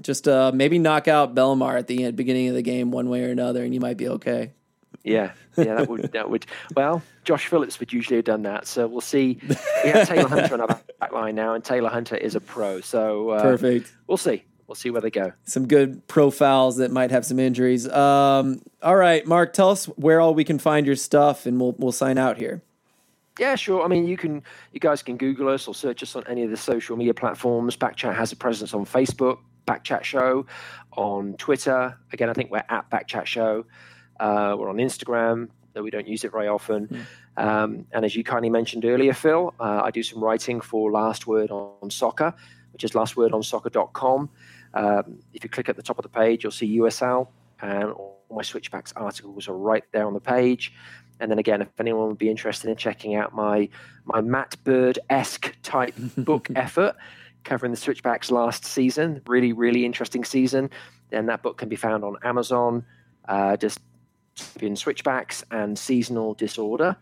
just uh, maybe knock out Belmar at the end, beginning of the game, one way or another, and you might be okay. Yeah, yeah, that would that would. Well, Josh Phillips would usually have done that. So we'll see. We have Taylor *laughs* Hunter on our back line now, and Taylor Hunter is a pro. So uh, Perfect. We'll see. We'll see where they go. Some good profiles that might have some injuries. Um, all right, Mark, tell us where all we can find your stuff, and we'll we'll sign out here. Yeah, sure. I mean, you can, you guys can Google us or search us on any of the social media platforms. Backchat has a presence on Facebook, Backchat Show, on Twitter. Again, I think we're at Backchat Show. Uh, we're on Instagram, though we don't use it very often. Um, and as you kindly mentioned earlier, Phil, uh, I do some writing for Last Word on, Soccer, which is lastwordonsoccer.com. Um, if you click at the top of the page, you'll see USL, and all my Switchbacks articles are right there on the page. And then again, if anyone would be interested in checking out my my Matt Bird esque type *laughs* book effort covering the Switchbacks last season, really really interesting season, then that book can be found on Amazon. Uh, just in Switchbacks and seasonal disorder,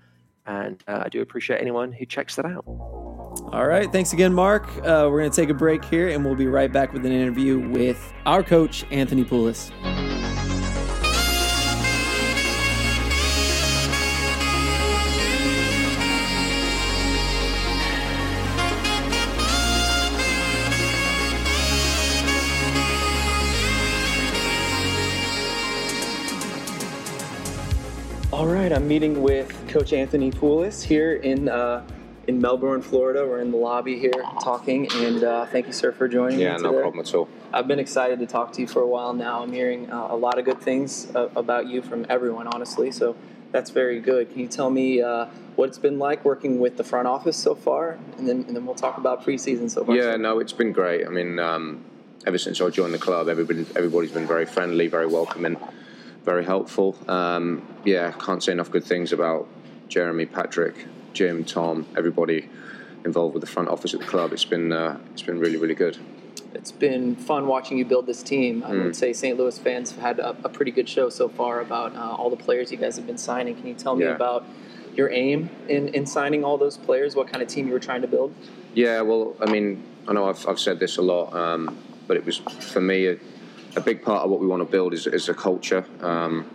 and uh, I do appreciate anyone who checks that out. All right, thanks again, Mark. Uh, we're gonna take a break here, and we'll be right back with an interview with our coach, Anthony Pulis. All right, I'm meeting with Coach Anthony Pulis here in uh, in Melbourne, Florida. We're in the lobby here talking, and uh, thank you, sir, for joining us. Yeah, me no problem at all. I've been excited to talk to you for a while now. I'm hearing uh, a lot of good things uh, about you from everyone, honestly. So that's very good. Can you tell me uh, what it's been like working with the front office so far, and then and then we'll talk about preseason so far. Yeah, no, it's been great. I mean, um, ever since I joined the club, everybody, everybody's been very friendly, very welcoming, very helpful. Um, yeah, can't say enough good things about Jeremy, Patrick, Jim, Tom, everybody involved with the front office at the club. It's been uh, it's been really, really good. It's been fun watching you build this team. I Mm. would say St. Louis fans have had a, a pretty good show so far about uh, all the players you guys have been signing. Can you tell me Yeah. about your aim in, in signing all those players? What kind of team you were trying to build? Yeah, well, I mean, I know I've, I've said this a lot, um, but it was for me a, a big part of what we want to build is, is a culture. Um,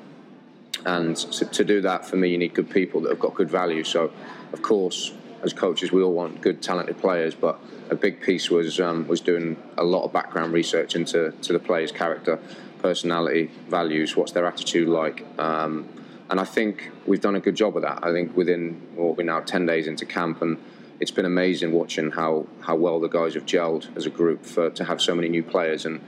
and to, to do that, for me, you need good people that have got good value. So, of course, as coaches, we all want good, talented players, but a big piece was um, was doing a lot of background research into to the players' character, personality, values, what's their attitude like. Um, and I think we've done a good job of that. I think within what we're now ten days into camp, and it's been amazing watching how how well the guys have gelled as a group for to have so many new players and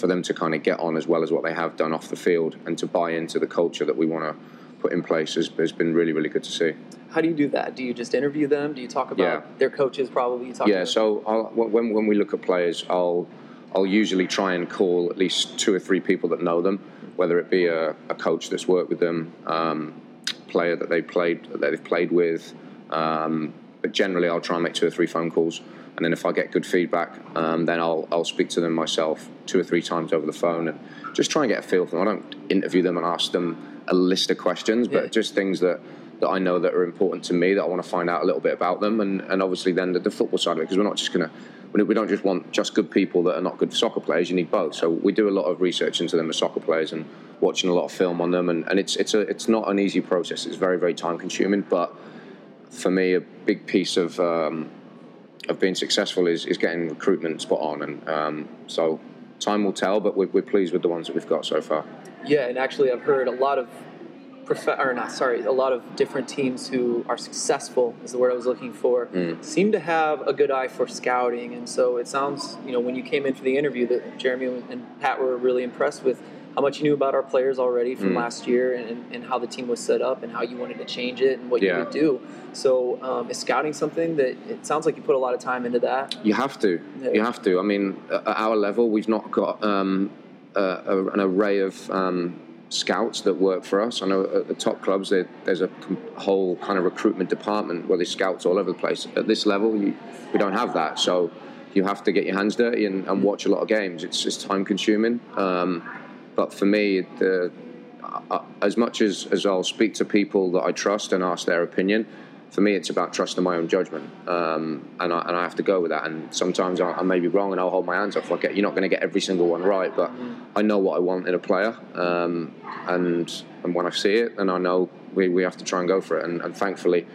for them to kind of get on as well as what they have done off the field and to buy into the culture that we want to put in place has, has been really really good to see. How do you do that? Do you just interview them? Do you talk about Yeah. their coaches? Probably. You talk Yeah, so I'll, when when we look at players, I'll I'll usually try and call at least two or three people that know them, whether it be a, a coach that's worked with them, um, player that they played that they've played with. Um, but generally, I'll try and make two or three phone calls, and then if I get good feedback, um, then I'll I'll speak to them myself two or three times over the phone and just try and get a feel for them. I don't interview them and ask them a list of questions, but Yeah. just things that that I know that are important to me that I want to find out a little bit about them, and, and obviously then the, the football side of it because we're not just going to we don't just want just good people that are not good soccer players. You need both. So we do a lot of research into them as soccer players and watching a lot of film on them, and, and it's it's a it's not an easy process. It's very very time consuming, but for me a big piece of um, of being successful is, is getting recruitment spot on, and um, so time will tell. But we're, we're pleased with the ones that we've got so far. Yeah, and actually, I've heard a lot of, prof- or not, sorry, a lot of different teams who are successful is the word I was looking for. Mm. Seem to have a good eye for scouting, and so it sounds, you know, when you came in for the interview, that Jeremy and Pat were really impressed with how much you knew about our players already from Mm. last year and, and how the team was set up and how you wanted to change it and what Yeah. you would do. So, um, is scouting something that it sounds like you put a lot of time into that? You have to. Yeah. You have to. I mean, at our level, we've not got um, a, a, an array of um, scouts that work for us. I know at the top clubs, there, there's a whole kind of recruitment department where there's scouts all over the place. At this level, you, we don't have that. So you have to get your hands dirty and, and watch a lot of games. It's just time consuming. Um, but for me, the, uh, as much as, as I'll speak to people that I trust and ask their opinion, for me, it's about trusting my own judgment, um, and, I, and I have to go with that. And sometimes I, I may be wrong, and I'll hold my hands up. Like, you're not going to get every single one right, but I know what I want in a player, um, and and when I see it, then I know we, we have to try and go for it. And, and thankfully,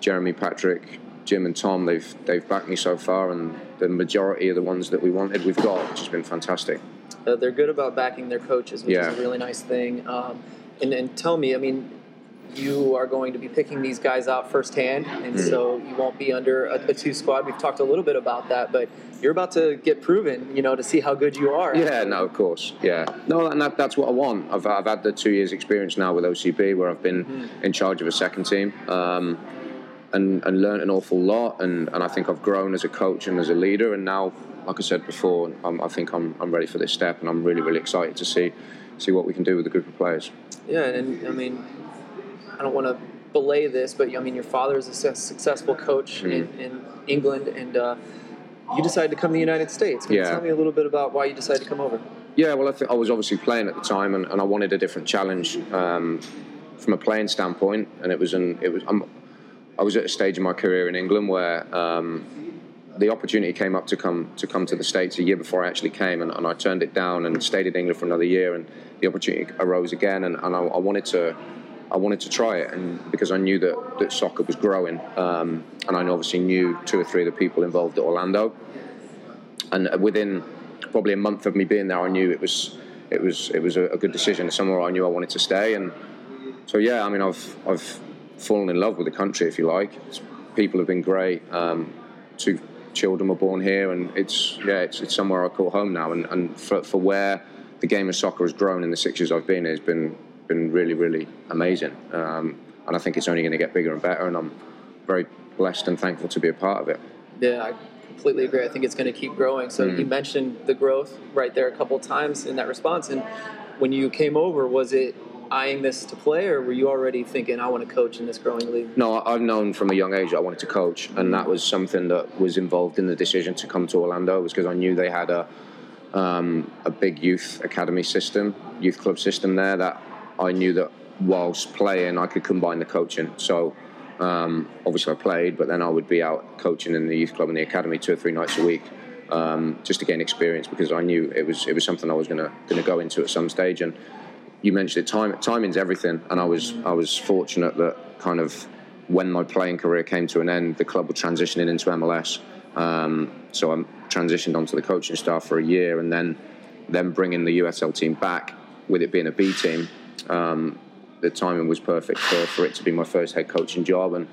Jeremy, Patrick, Jim, and Tom, they've they've backed me so far, and the majority of the ones that we wanted, we've got, which has been fantastic. Uh, they're good about backing their coaches, which Yeah. is a really nice thing. Um, and, and tell me, I mean, you are going to be picking these guys out firsthand, and Mm. so you won't be under a, a two squad. We've talked a little bit about that, but you're about to get proven, you know, to see how good you are. Yeah, no, of course. Yeah. No, and that, that's what I want. I've, I've had the two years experience now with OCB where I've been in charge of a second team um, and, and learned an awful lot. And, and I think I've grown as a coach and as a leader. And now, like I said before, I'm, I think I'm, I'm ready for this step and I'm really, really excited to see, see what we can do with a group of players. Yeah, and I mean, I don't want to belay this, but I mean, your father is a su- successful coach Mm. in, in England, and uh, you decided to come to the United States. Can you tell me a little bit about why you decided to come over? Yeah, well, I, think I was obviously playing at the time, and, and I wanted a different challenge um, from a playing standpoint. And it was an it was I'm, I was at a stage in my career in England where um, the opportunity came up to come to come to the states a year before I actually came, and, and I turned it down and stayed in England for another year. And the opportunity arose again, and, and I, I wanted to. I wanted to try it, and because I knew that, that soccer was growing, um, and I obviously knew two or three of the people involved at Orlando, and within probably a month of me being there, I knew it was it was it was a, a good decision. Somewhere I knew I wanted to stay, and so yeah, I mean, I've I've fallen in love with the country, if you like. It's, people have been great. Um, two children were born here, and it's yeah, it's, it's somewhere I call home now. And, and for, for where the game of soccer has grown in the six years I've been, it's been been really really amazing. Um, and I think it's only going to get bigger and better. And I'm very blessed and thankful to be a part of it. Yeah, I completely agree. I think it's going to keep growing. So Mm. you mentioned the growth right there a couple of times in that response. And when you came over, was it eyeing this to play, or were you already thinking, I want to coach in this growing league? No, I've known from a young age I wanted to coach, and that was something that was involved in the decision to come to Orlando. Was because I knew they had a um, a big youth academy system, youth club system there. That I knew that whilst playing, I could combine the coaching. So um, obviously, I played, but then I would be out coaching in the youth club and the academy two or three nights a week. Um, just to gain experience because I knew it was it was something I was gonna gonna go into at some stage and you mentioned it time timing's everything. And I was I was fortunate that kind of when my playing career came to an end the club were transitioning into MLS um, so I transitioned onto the coaching staff for a year and then then bringing the USL team back with it being a B team. Um, the timing was perfect for, for it to be my first head coaching job. And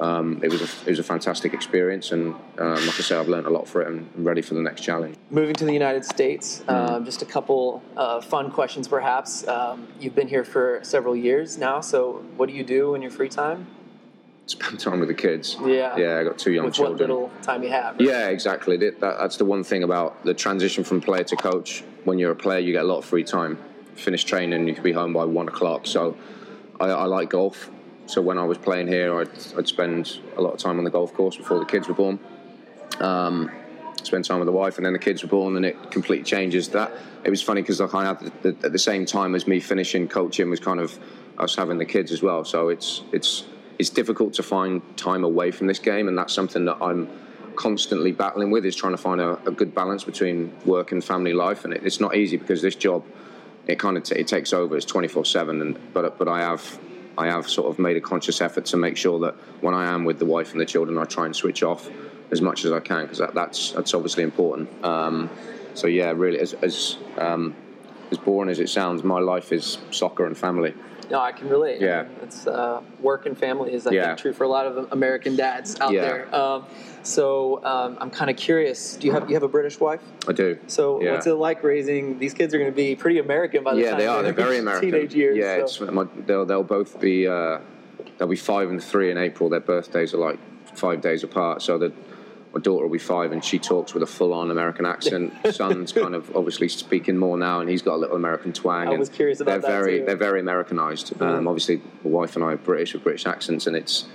um, it was a, it was a fantastic experience and um, like I said I've learned a lot for it and I'm ready for the next challenge Moving to the United States, um, just a couple uh, fun questions, perhaps. Um, you've been here for several years now, so what do you do in your free time? spend time with the kids Yeah. yeah I got two young With children what little time you have. right? Yeah, exactly. That, that- that's the one thing about the transition from player to coach. When you're a player, you get a lot of free time. Finish training, you can be home by one o'clock. So I, I like golf. So when I was playing here, I'd, I'd spend a lot of time on the golf course before the kids were born. Um, spend time with the wife, and then the kids were born, and it completely changes that. It was funny because I had the, the, at the same time as me finishing coaching was kind of us having the kids as well. So it's it's it's difficult to find time away from this game, and that's something that I'm constantly battling with is trying to find a, a good balance between work and family life, and it, it's not easy because this job it kind of t- it takes over. It's twenty four seven, and but but I have I have sort of made a conscious effort to make sure that when I am with the wife and the children, I try and switch off as much as I can because that, that's that's obviously important. Um, so yeah, really, as, as um, as boring as it sounds, my life is soccer and family. No, I can relate. Yeah. it's uh, work and family is I Yeah. think true for a lot of American dads out Yeah. there. Um, so um, I'm kind of curious. Do you have you have a British wife? I do. So Yeah. what's it like raising these kids? Are going to be pretty American by the time? yeah, time they are. They're very *laughs* American. Teenage years. Yeah, so- it's, my, they'll they'll both be uh, they'll be five and three in April. Their birthdays are like five days apart. So that my daughter will be five, and she talks with a full-on American accent. *laughs* Son's kind of obviously speaking more now, and he's got a little American twang. I was curious about they're that very too. they're very Americanized. Um, obviously, my wife and I are British with British accents, and it's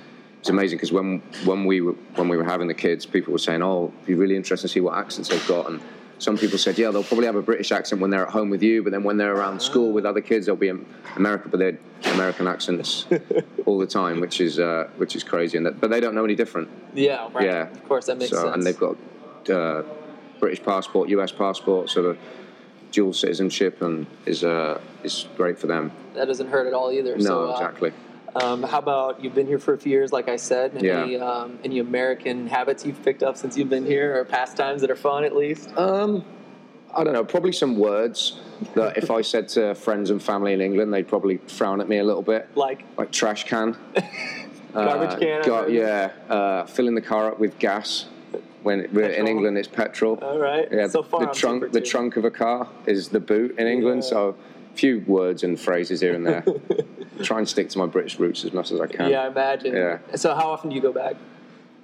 it's amazing because when when we were when we were having the kids, people were saying, "Oh, it'd be really interesting to see what accents they've got." And some people said, "Yeah, they'll probably have a British accent when they're at home with you, but then when they're around school with other kids, they'll be Am- American, but they're American accents *laughs* all the time, which is uh, which is crazy. And that, but they don't know any different. yeah, right. Yeah, Of course, that makes so, sense. And they've got uh, British passport, US passport, so the dual citizenship, and is uh, is great for them. that doesn't hurt at all either. No, so, uh, exactly. Um, how about you've been here for a few years, like I said? Yeah. Any, um, any American habits you've picked up since you've been here, or pastimes that are fun at least? Um, I don't know. Probably some words that if I said to friends and family in England, they'd probably frown at me a little bit, Like like trash can, *laughs* garbage can. I Ga- yeah, uh, filling the car up with gas. When we're in England, it's petrol. All right. Yeah, so far, the I'm trunk, the trunk of a car is the boot in England. Yeah. So, few words and phrases here and there. *laughs* Try and stick to my British roots as much as I can. Yeah, I imagine. Yeah. So how often do you go back?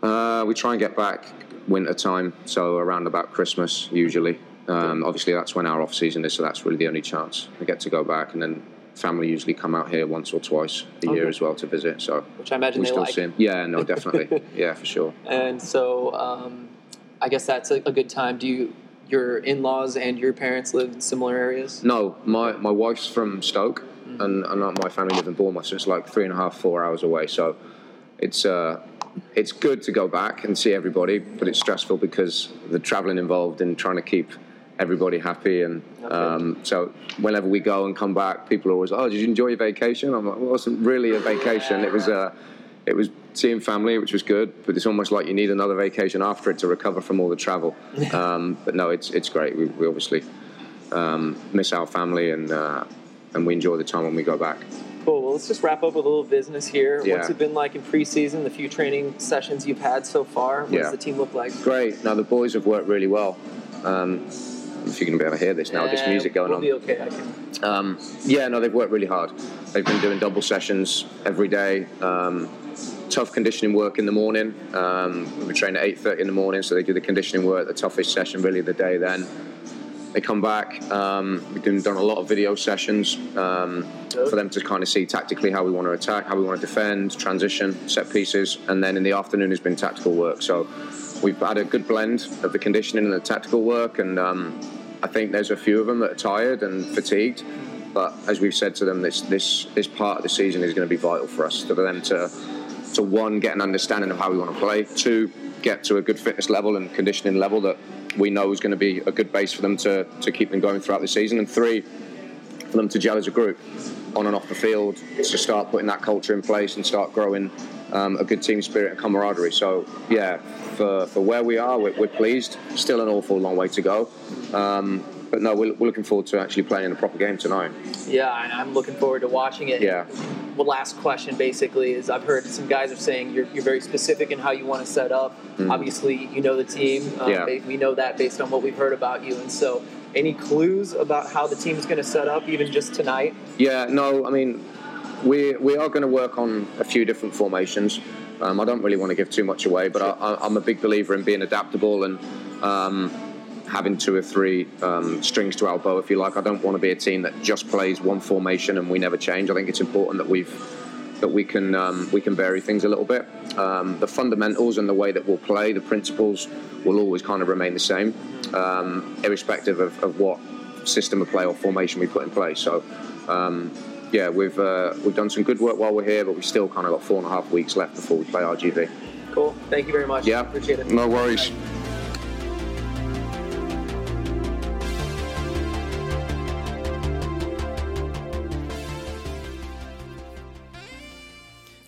Uh, we try and get back winter time, so around about Christmas usually. Um, obviously, that's when our off season is, so that's really the only chance I get to go back. And then family usually come out here once or twice a year as well to visit. So Which I imagine we they still like. see. Yeah, no, definitely. *laughs* yeah, for sure. And so um, I guess that's a, a good time. Do you your in-laws and your parents live in similar areas? No, my, my wife's from Stoke, and, and my family live in Bournemouth, so it's like three and a half, four hours away. So it's uh, it's good to go back and see everybody, but it's stressful because the travelling involved in trying to keep everybody happy. And um, so whenever we go and come back, people are always, "Oh, did you enjoy your vacation?" I'm like, "Well, it wasn't really a vacation. It was uh, it was seeing family, which was good, but it's almost like you need another vacation after it to recover from all the travel. Um, but no, it's it's great. We, we obviously um, miss our family and uh, and we enjoy the time when we go back. Cool. Well, let's just wrap up with a little business here. Yeah. What's it been like in preseason? The few training sessions you've had so far. What Yeah. does the team look like? Great. Now the boys have worked really well. Um, if you're going to be able to hear this now, with this music going we'll on. Be okay. I can. Um, yeah, no, they've worked really hard. They've been doing double sessions every day. Tough conditioning work in the morning. Um, we train at 8.30 in the morning, so they do the conditioning work, the toughest session really of the day then. They come back. Um, we've done, done a lot of video sessions um, for them to kind of see tactically how we want to attack, how we want to defend, transition, set pieces, and then in the afternoon has been tactical work. So we've had a good blend of the conditioning and the tactical work, and um, I think there's a few of them that are tired and fatigued. But as we've said to them, this this this part of the season is going to be vital for us for them to to one get an understanding of how we want to play, two get to a good fitness level and conditioning level that we know is going to be a good base for them to to keep them going throughout the season, and three for them to gel as a group on and off the field to start putting that culture in place and start growing um, a good team spirit and camaraderie. So yeah, for, for where we are, we're, we're pleased. Still an awful long way to go. Um, but no, we're, we're looking forward to actually playing in a proper game tonight. Yeah, and I'm looking forward to watching it. Yeah. Well, last question basically is I've heard some guys are saying you're, you're very specific in how you want to set up. Obviously, you know the team. Um, Mm. Yeah. We know that based on what we've heard about you. And so, any clues about how the team is going to set up, even just tonight? Yeah, no, I mean, we we are going to work on a few different formations. Um, I don't really want to give too much away, but I, I, I'm a big believer in being adaptable and um, having two or three um, strings to our bow, if you like. I don't want to be a team that just plays one formation and we never change. I think it's important that we've that we can um, we can vary things a little bit. Um, the fundamentals and the way that we'll play, the principles will always kind of remain the same, um, irrespective of, of what system of play or formation we put in place. So. Um, yeah, we've uh, we've done some good work while we're here, but we've still kind of got four and a half weeks left before we play RGV. Cool. Thank you very much. Yeah, Appreciate it. No worries.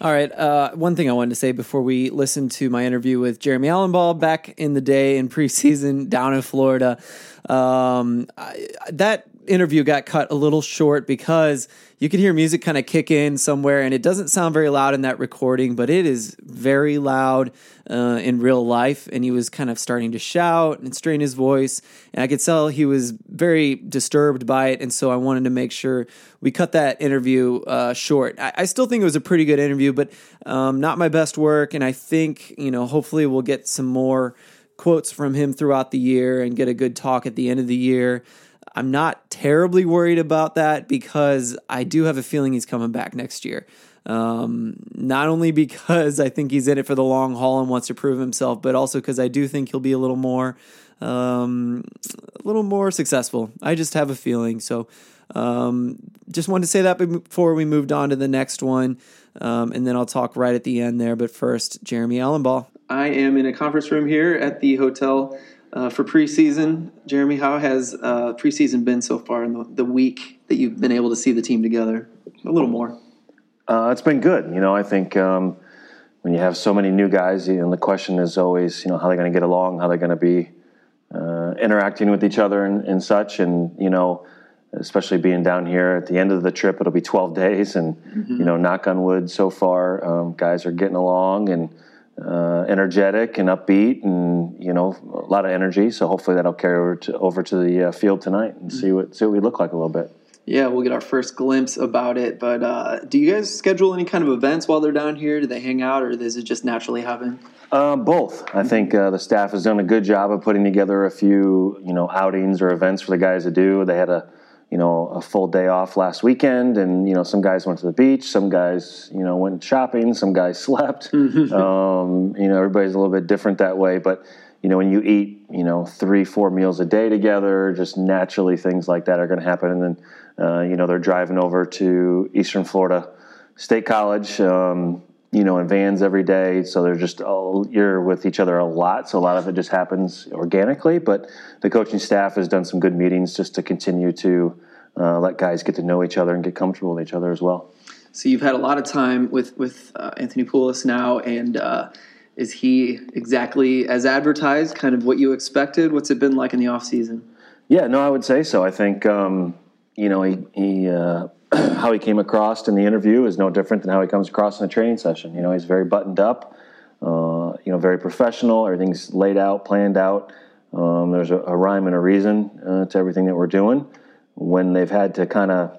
All right. Uh, one thing I wanted to say before we listen to my interview with Jeremy Alumbaugh back in the day in preseason *laughs* down in Florida, um, I, that interview got cut a little short because you could hear music kind of kick in somewhere, and it doesn't sound very loud in that recording, but it is very loud uh, in real life. And he was kind of starting to shout and strain his voice, and I could tell he was very disturbed by it. And so I wanted to make sure we cut that interview uh, short. I, I, still think it was a pretty good interview, but um, not my best work. And I think you know, hopefully, we'll get some more quotes from him throughout the year and get a good talk at the end of the year. I'm not terribly worried about that because I do have a feeling he's coming back next year. Um, not only because I think he's in it for the long haul and wants to prove himself, but also because I do think he'll be a little more, um, a little more successful. I just have a feeling. So, um, just wanted to say that before we moved on to the next one, um, and then I'll talk right at the end there. But first, Jeremy Alumbaugh. I am in a conference room here at the hotel uh, for preseason. Jeremy, how has uh, preseason been so far in the, the, week that you've been able to see the team together? A little more. Uh, it's been good. You know, I think um, when you have so many new guys, you know, the question is always, you know, how they're going to get along, how they're going to be uh, interacting with each other and, and, such. And, you know, especially being down here at the end of the trip, it'll be 12 days. And, mm-hmm. you know, knock on wood, so far, um, guys are getting along and, uh, energetic and upbeat, and you know a lot of energy. So hopefully that'll carry over to over to the uh, field tonight and see what see what we look like a little bit. Yeah, we'll get our first glimpse about it. But uh, do you guys schedule any kind of events while they're down here? Do they hang out, or does it just naturally happen? Uh, both. I think uh, the staff has done a good job of putting together a few, you know, outings or events for the guys to do. They had a you know a full day off last weekend and you know some guys went to the beach some guys you know went shopping some guys *laughs* slept *laughs* mm-hmm. um, you know everybody's a little bit different that way but you know when you eat you know three four meals a day together just naturally things like that are going to happen and then uh, you know they're driving over to eastern florida state college um, you know in vans every day. So they're just all you're with each other a lot. So a lot of it just happens organically. But the coaching staff has done some good meetings just to continue to uh, let guys get to know each other and get comfortable with each other as well. So you've had a lot of time with with uh, anthony Pulis now. And uh, is he exactly as advertised kind of what you expected? What's it been like in the off season? Yeah no i would say so. I think um, you know he, he uh, *clears throat* how he came across in the interview is no different than how he comes across in a training session. You know, he's very buttoned up, uh, you know, very professional. Everything's laid out, planned out. Um, there's a, a, rhyme and a reason uh, to everything that we're doing. When they've had to kind of,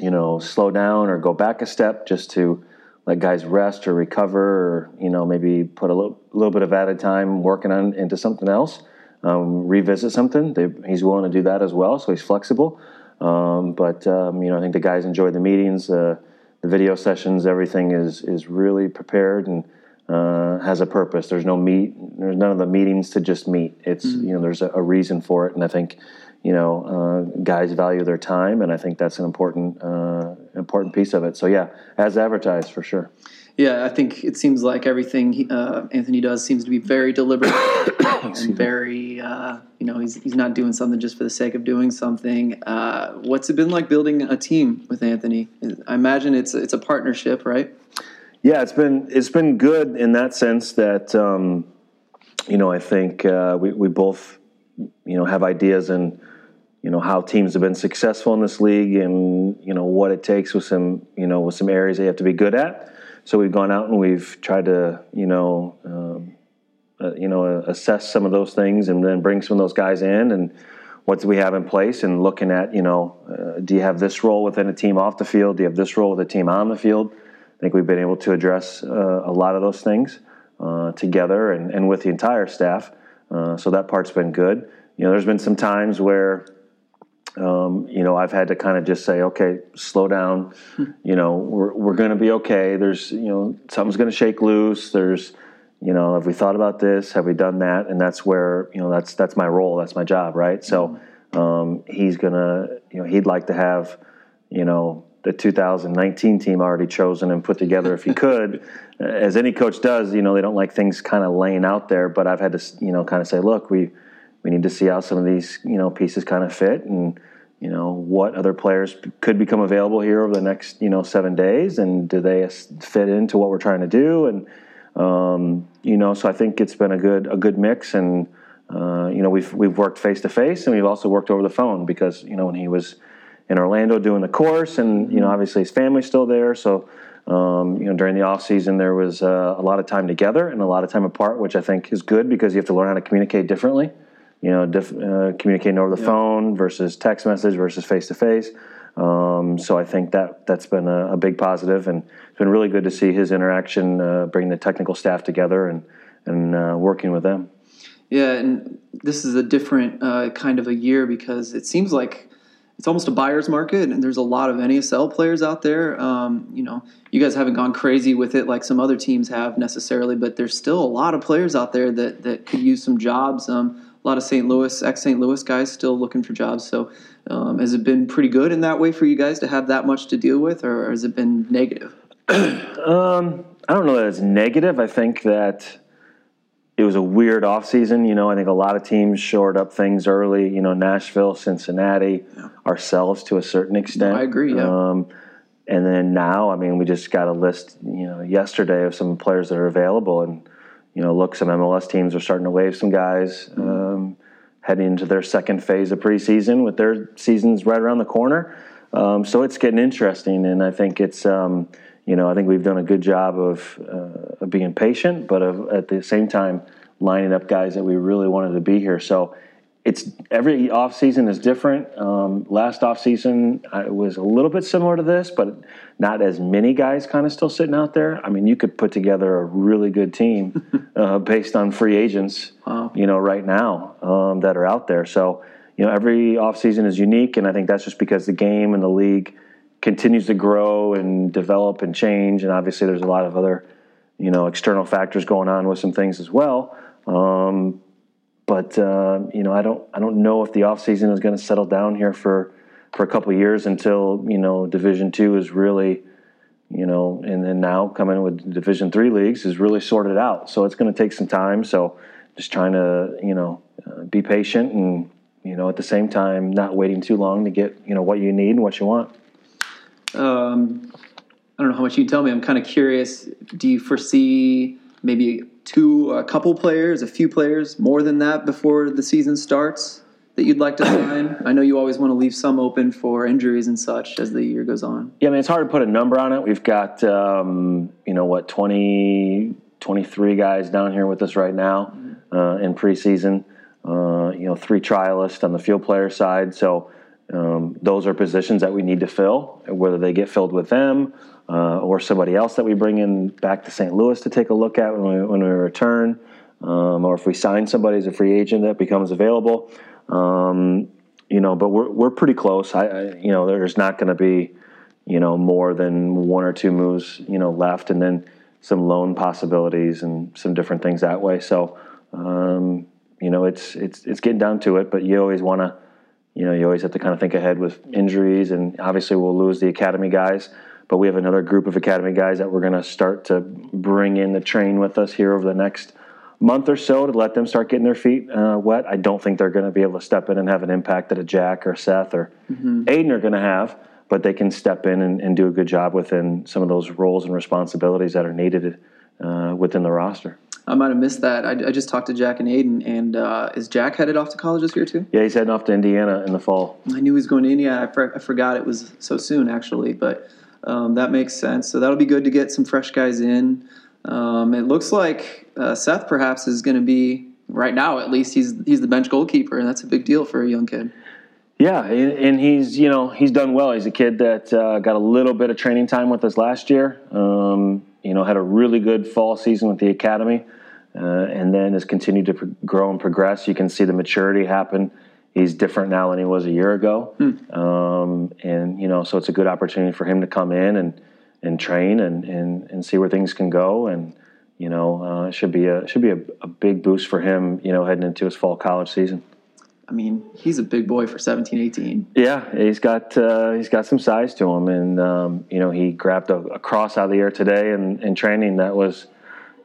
you know, slow down or go back a step just to let guys rest or recover, or you know, maybe put a little, little bit of added time working on into something else, um, revisit something. They, he's willing to do that as well, so he's flexible. Um, but um, you know, I think the guys enjoy the meetings, uh, the video sessions. Everything is is really prepared and uh, has a purpose. There's no meet. There's none of the meetings to just meet. It's mm-hmm. you know, there's a, a, reason for it, and I think you know, uh, guys value their time, and I think that's an important uh, important piece of it. So yeah, as advertised for sure. Yeah, I think it seems like everything he, uh, Anthony does seems to be very deliberate *coughs* and very, uh, you know, he's, he's not doing something just for the sake of doing something. Uh, what's it been like building a team with Anthony? I imagine it's it's a partnership, right? Yeah, it's been it's been good in that sense that um, you know I think uh, we we both you know have ideas and you know how teams have been successful in this league and you know what it takes with some you know with some areas they have to be good at so we've gone out and we've tried to, you know, um, uh, you know, assess some of those things and then bring some of those guys in and what do we have in place and looking at, you know, uh, do you have this role within a team off the field? Do you have this role with a team on the field? I think we've been able to address uh, a lot of those things uh, together and, and with the entire staff. Uh, so that part's been good. You know, there's been some times where um, you know, I've had to kind of just say, okay, slow down. you know, we're we're going to be okay. There's, you know, something's going to shake loose. There's, you know, have we thought about this? Have we done that? And that's where, you know, that's that's my role. That's my job, right? So um, he's gonna, you know, he'd like to have, you know, the 2019 team already chosen and put together if he could. *laughs* As any coach does, you know, they don't like things kind of laying out there. But I've had to, you know, kind of say, look, we we need to see how some of these you know pieces kind of fit and you know what other players could become available here over the next you know seven days and do they fit into what we're trying to do and um, you know so I think it's been a good a good mix and uh, you know, we've we've worked face to face, and we've also worked over the phone because you know when he was in Orlando doing the course, and you know obviously his family's still there, so. Um, you know, during the off season, there was uh, a lot of time together and a lot of time apart, which I think is good because you have to learn how to communicate differently. You know, diff- uh, communicating over the yeah. phone versus text message versus face to face. So I think that that's been a, a, big positive, and it's been really good to see his interaction, uh, bringing the technical staff together and and uh, working with them. Yeah, and this is a different uh, kind of a year because it seems like it's almost a buyer's market, and there's a lot of NASL players out there. Um, you know, you guys haven't gone crazy with it like some other teams have necessarily, but there's still a lot of players out there that that could use some jobs. Um, a lot of St. Louis, ex St. Louis guys still looking for jobs. So, um, has it been pretty good in that way for you guys to have that much to deal with, or has it been negative? *clears throat* um, I don't know that it's negative. I think that it was a weird offseason. You know, I think a lot of teams shored up things early. You know, Nashville, Cincinnati, yeah. ourselves to a certain extent. No, I agree. Yeah. Um, and then now, I mean, we just got a list, you know, yesterday of some players that are available, and you know, look, some MLS teams are starting to waive some guys, mm-hmm. um, heading into their second phase of preseason with their seasons right around the corner. Um, so it's getting interesting, and I think it's. Um, you know, I think we've done a good job of, uh, of being patient, but of, at the same time lining up guys that we really wanted to be here. So it's every off season is different. Um, last off season was a little bit similar to this, but not as many guys kind of still sitting out there. I mean, you could put together a really good team *laughs* uh, based on free agents, wow. you know, right now um, that are out there. So you know, every off season is unique, and I think that's just because the game and the league continues to grow and develop and change. And obviously, there's a lot of other, you know, external factors going on with some things as well. Um, but uh, you know, I don't, I don't know if the off season is going to settle down here for for a couple years until you know Division Two is really, you know, and then now coming with Division Three leagues is really sorted out. So it's going to take some time. So just trying to, you know, uh, be patient and you know, at the same time, not waiting too long to get you know what you need and what you want. Um, I don't know how much you can tell me. I'm kind of curious. Do you foresee maybe two, a couple players, a few players, more than that before the season starts that you'd like to *coughs* sign? I know you always want to leave some open for injuries and such as the year goes on. Yeah, I mean, it's hard to put a number on it. We've got, um, you know, what, 20, 23 guys down here with us right now uh, in preseason. Uh, you know, three trialists on the field player side. So, um, those are positions that we need to fill, whether they get filled with them uh, or somebody else that we bring in back to St. Louis to take a look at when we, when we return, um, or if we sign somebody as a free agent that becomes available. Um, you know, but we're we're pretty close. I, I you know, there's not going to be you know more than one or two moves you know left, and then some loan possibilities and some different things that way. So. Um, you know, it's it's it's getting down to it, but you always want to you know, you always have to kind of think ahead with injuries, and obviously we'll lose the academy guys, but we have another group of academy guys that we're going to start to bring in the train with us here over the next month or so to let them start getting their feet uh, wet. I don't think they're going to be able to step in and have an impact that a Jack or Seth or mm-hmm. Aiden are going to have, but they can step in and, and, do a good job within some of those roles and responsibilities that are needed uh, within the roster. I might have missed that. I, I, just talked to Jack and Aiden, and uh, is Jack headed off to college this year too? Yeah, he's heading off to Indiana in the fall. I knew he was going to Indiana. I, for, I forgot it was so soon, actually, but um, that makes sense. So that'll be good to get some fresh guys in. Um, it looks like uh, Seth perhaps is going to be right now, at least he's he's the bench goalkeeper, and that's a big deal for a young kid. Yeah, and he's you know he's done well. He's a kid that uh, got a little bit of training time with us last year. Um, you know, had a really good fall season with the academy, uh, and then has continued to pro- grow and progress. You can see the maturity happen. He's different now than he was a year ago, hmm. um, and you know, so it's a good opportunity for him to come in and and train and and, and see where things can go. And you know, uh, it should be a should be a, a big boost for him. You know, heading into his fall college season. I mean, he's a big boy for 17, 18. Yeah, he's got uh, he's got some size to him, and um, you know he grabbed a, a, cross out of the air today in, in, training that was,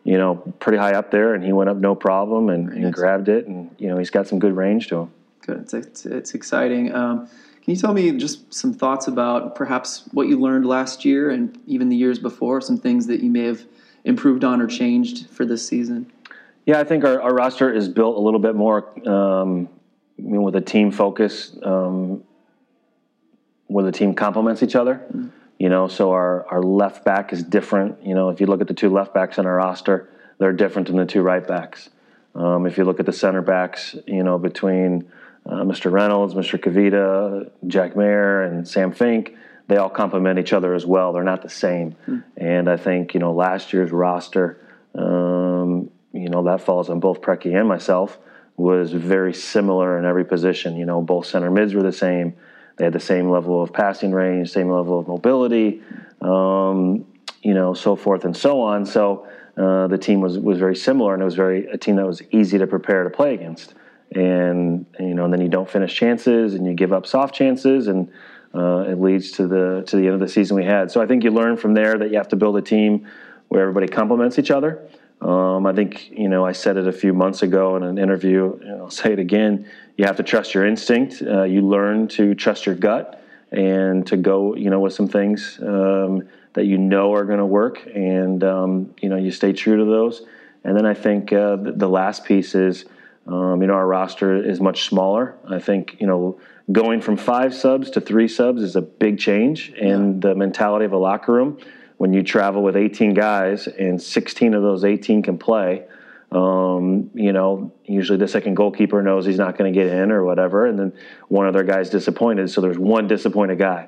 you know, pretty high up there, and he went up no problem and, and grabbed it, and you know he's got some good range to him. Good, it's it's, it's exciting. Um, can you tell me just some thoughts about perhaps what you learned last year and even the years before, some things that you may have improved on or changed for this season? Yeah, I think our, our roster is built a little bit more um, I mean, with a team focus, um, where the team complements each other. You know, so our, our left back is different. You know, if you look at the two left backs on our roster, they're different than the two right backs. Um, if you look at the center backs, you know, between uh, Mr. Reynolds, Mr. Kavita, Jack Mayer, and Sam Fink, they all complement each other as well. They're not the same. And I think, you know, last year's roster, um, you know, that falls on both Preki and myself, was very similar in every position. You know, both center mids were the same. They had the same level of passing range, same level of mobility, um, you know, so forth and so on. So uh, the team was was very similar, and it was very a team that was easy to prepare to play against. And, you know, and then you don't finish chances, and you give up soft chances, and uh, it leads to the to the end of the season we had. So I think you learn from there that you have to build a team where everybody complements each other. Um, I think you know I said it a few months ago in an interview, and I'll say it again. You have to trust your instinct. Uh, you learn to trust your gut and to go, you know, with some things um, that you know are going to work, and um, you know you stay true to those. And then I think uh, the last piece is, um, you know, our roster is much smaller. I think you know going from five subs to three subs is a big change in the mentality of a locker room when you travel with 18 guys and 16 of those 18 can play, um, you know, usually the second goalkeeper knows he's not going to get in or whatever, and then one other guy's disappointed, so there's one disappointed guy.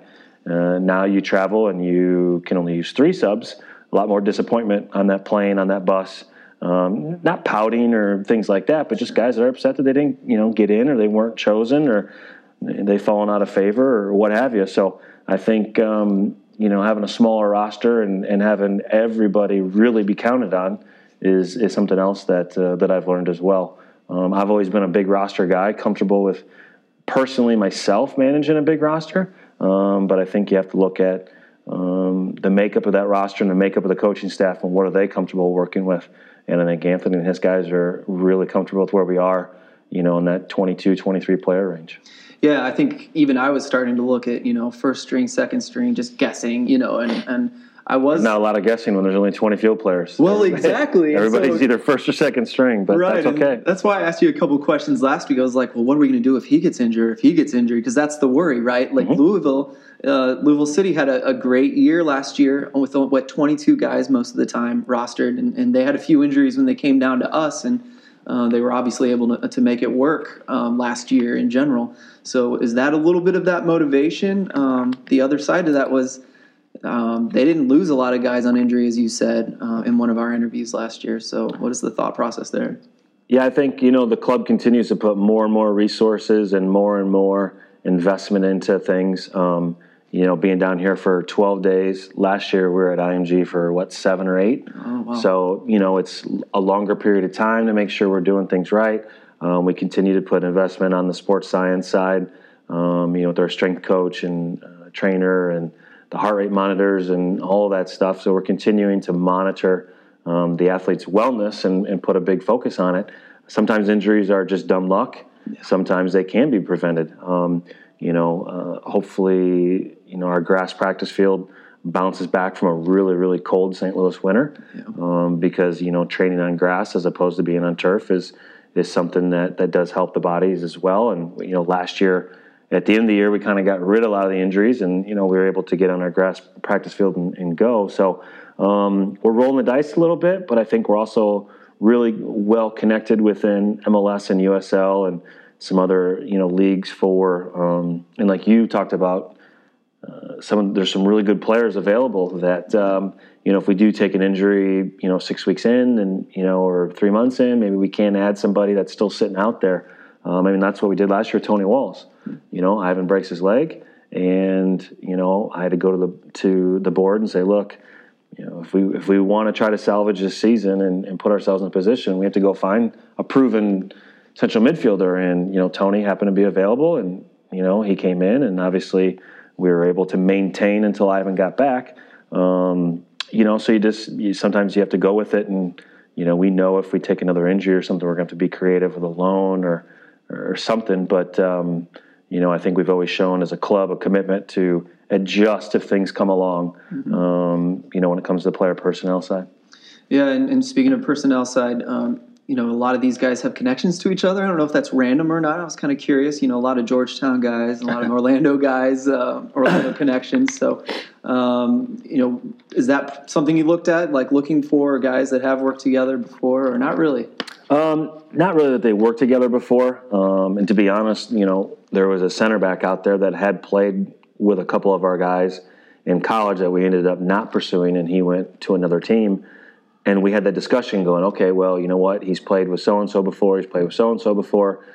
Uh, now you travel and you can only use three subs. A lot more disappointment on that plane, on that bus. Um, not pouting or things like that, but just guys that are upset that they didn't, you know, get in or they weren't chosen or they've fallen out of favor or what have you. So I think um, you know having a smaller roster and, and having everybody really be counted on is is something else that uh, that I've learned as well. Um, I've always been a big roster guy, comfortable with personally myself managing a big roster, um, but I think you have to look at um, the makeup of that roster and the makeup of the coaching staff and what are they comfortable working with. And I think Anthony and his guys are really comfortable with where we are, you know, in that 22, 23 player range. Yeah, I think even I was starting to look at you know first string, second string, just guessing, you know, and and I was Not a lot of guessing when there's only 20 field players. well exactly. Everybody's so- either first or second string, but that's okay. That's why I asked you a couple questions last week. I was like, well, what are we going to do if he gets injured? If he gets injured, because that's the worry, right? Like Mm-hmm. Louisville, uh, Louisville City had a, a great year last year with uh, what 22 guys most of the time rostered, and, and they had a few injuries when they came down to us, and uh, they were obviously able to, to make it work um, last year in general. So is that a little bit of that motivation? Um, the other side of that was. Um, they didn't lose a lot of guys on injury, as you said uh, in one of our interviews last year. So, what is the thought process there? Yeah, I think you know the club continues to put more and more resources and more and more investment into things. Um, you know, being down here for 12 days. Last year we were at IMG for what seven or eight. Oh, wow. So you know, it's a longer period of time to make sure we're doing things right. Um, we continue to put investment on the sports science side. Um, you know, with our strength coach and uh, trainer and the heart rate monitors and all of that stuff. So we're continuing to monitor um, the athlete's wellness and, and put a big focus on it. Sometimes injuries are just dumb luck. Sometimes they can be prevented. Um, you know, uh, hopefully, you know, our grass practice field bounces back from a really, really cold St. Louis winter um, because you know training on grass as opposed to being on turf is is something that that does help the bodies as well. And you know, last year at the end of the year, we kind of got rid of a lot of the injuries, and you know, we were able to get on our grass practice field and, and go. So um, we're rolling the dice a little bit, but I think we're also really well connected within MLS and USL and some other you know leagues for um, and like you talked about uh, some there's some really good players available that um, you know if we do take an injury you know six weeks in and you know or three months in maybe we can add somebody that's still sitting out there um, I mean that's what we did last year Tony Walls you know Ivan breaks his leg and you know I had to go to the to the board and say look you know, if we if we want to try to salvage this season and, and put ourselves in a position, we have to go find a proven central midfielder. And you know, Tony happened to be available, and you know, he came in, and obviously we were able to maintain until Ivan got back. Um, you know, so you just you, sometimes you have to go with it, and you know, we know if we take another injury or something, we're going to have to be creative with a loan or or something. But um, you know, I think we've always shown as a club a commitment to adjust if things come along. Um, you know, when it comes to the player personnel side. Yeah, and, and speaking of personnel side, um, you know, a lot of these guys have connections to each other. I don't know if that's random or not. I was kind of curious. You know, a lot of Georgetown guys, a lot of *laughs* Orlando guys, uh, Orlando connections. So, um, you know, is that something you looked at, like looking for guys that have worked together before, or not really? Um, not really that they worked together before. Um, and to be honest, you know, there was a center back out there that had played with a couple of our guys in college that we ended up not pursuing, and he went to another team and we had that discussion going, okay, well, you know what? He's played with so and so before. He's played with so and so before.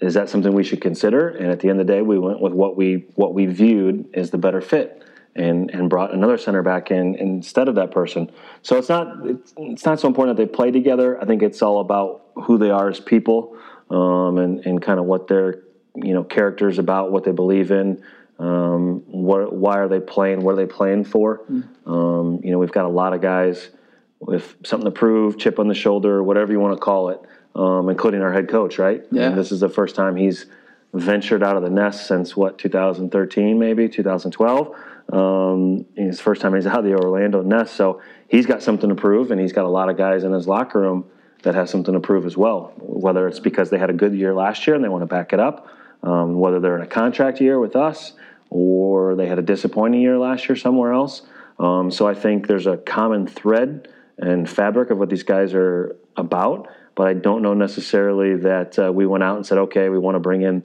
Is that something we should consider? And at the end of the day, we went with what we what we viewed as the better fit, and and brought another center back in instead of that person. So it's not it's, it's not so important that they play together. I think it's all about who they are as people, um, and and kind of what their you know characters about, what they believe in. Um, what, why are they playing? What are they playing for? Mm. Um, you know, we've got a lot of guys with something to prove, chip on the shoulder, whatever you want to call it, um, including our head coach, right? Yeah. This is the first time he's ventured out of the nest since what 2013, maybe 2012. Um, the first time he's out of the Orlando nest, so he's got something to prove, and he's got a lot of guys in his locker room that have something to prove as well. Whether it's because they had a good year last year and they want to back it up, um, whether they're in a contract year with us or they had a disappointing year last year somewhere else. Um, so I think there's a common thread and fabric of what these guys are about. But I don't know necessarily that uh, we went out and said, okay, we want to bring in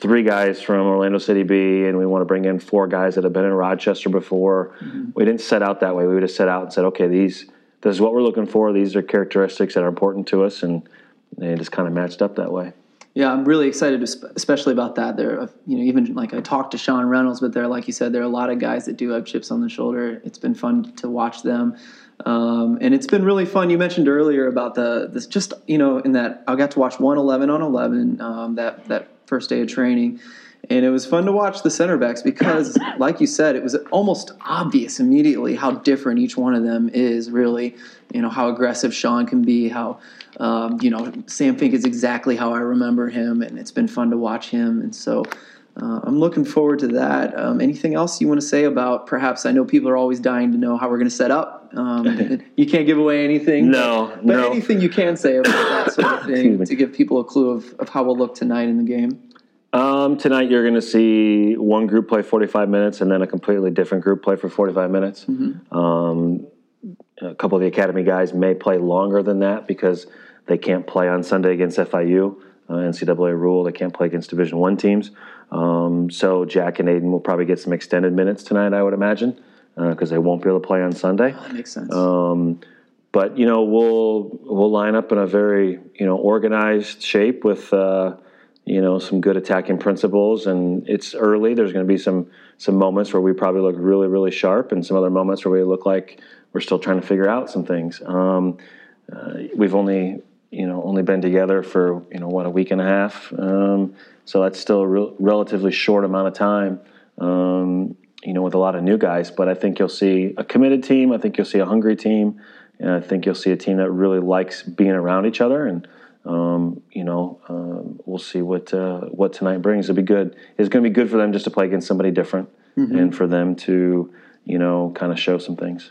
three guys from Orlando City B, and we want to bring in four guys that have been in Rochester before. Mm-hmm. We didn't set out that way. We would have set out and said, okay, these this is what we're looking for. These are characteristics that are important to us, and they just kind of matched up that way. Yeah, I'm really excited, especially about that. There, you know, even like I talked to Sean Reynolds, but there, like you said, there are a lot of guys that do have chips on the shoulder. It's been fun to watch them. Um, and it's been really fun. You mentioned earlier about the this just you know in that I got to watch one eleven on eleven um, that that first day of training, and it was fun to watch the center backs because, *coughs* like you said, it was almost obvious immediately how different each one of them is. Really, you know how aggressive Sean can be, how um, you know Sam Fink is exactly how I remember him, and it's been fun to watch him, and so uh, I'm looking forward to that. Um, anything else you want to say about perhaps? I know people are always dying to know how we're going to set up. Um, *laughs* you can't give away anything. No, but, but no. anything you can say about that sort of *coughs* thing to give people a clue of, of how we'll look tonight in the game. Um, tonight you're going to see one group play 45 minutes and then a completely different group play for 45 minutes. Mm-hmm. Um, a couple of the academy guys may play longer than that because they can't play on Sunday against FIU. Uh, NCAA rule they can't play against Division One teams. Um, so Jack and Aiden will probably get some extended minutes tonight, I would imagine, because uh, they won't be able to play on Sunday. Oh, that makes sense. Um, but you know, we'll we'll line up in a very you know organized shape with uh, you know some good attacking principles. And it's early. There's going to be some some moments where we probably look really really sharp, and some other moments where we look like we're still trying to figure out some things. Um, uh, we've only you know only been together for you know what a week and a half. Um, so that's still a re- relatively short amount of time, um, you know, with a lot of new guys. But I think you'll see a committed team. I think you'll see a hungry team. And I think you'll see a team that really likes being around each other. And, um, you know, uh, we'll see what uh, what tonight brings. It'll be good. It's going to be good for them just to play against somebody different mm-hmm. and for them to, you know, kind of show some things.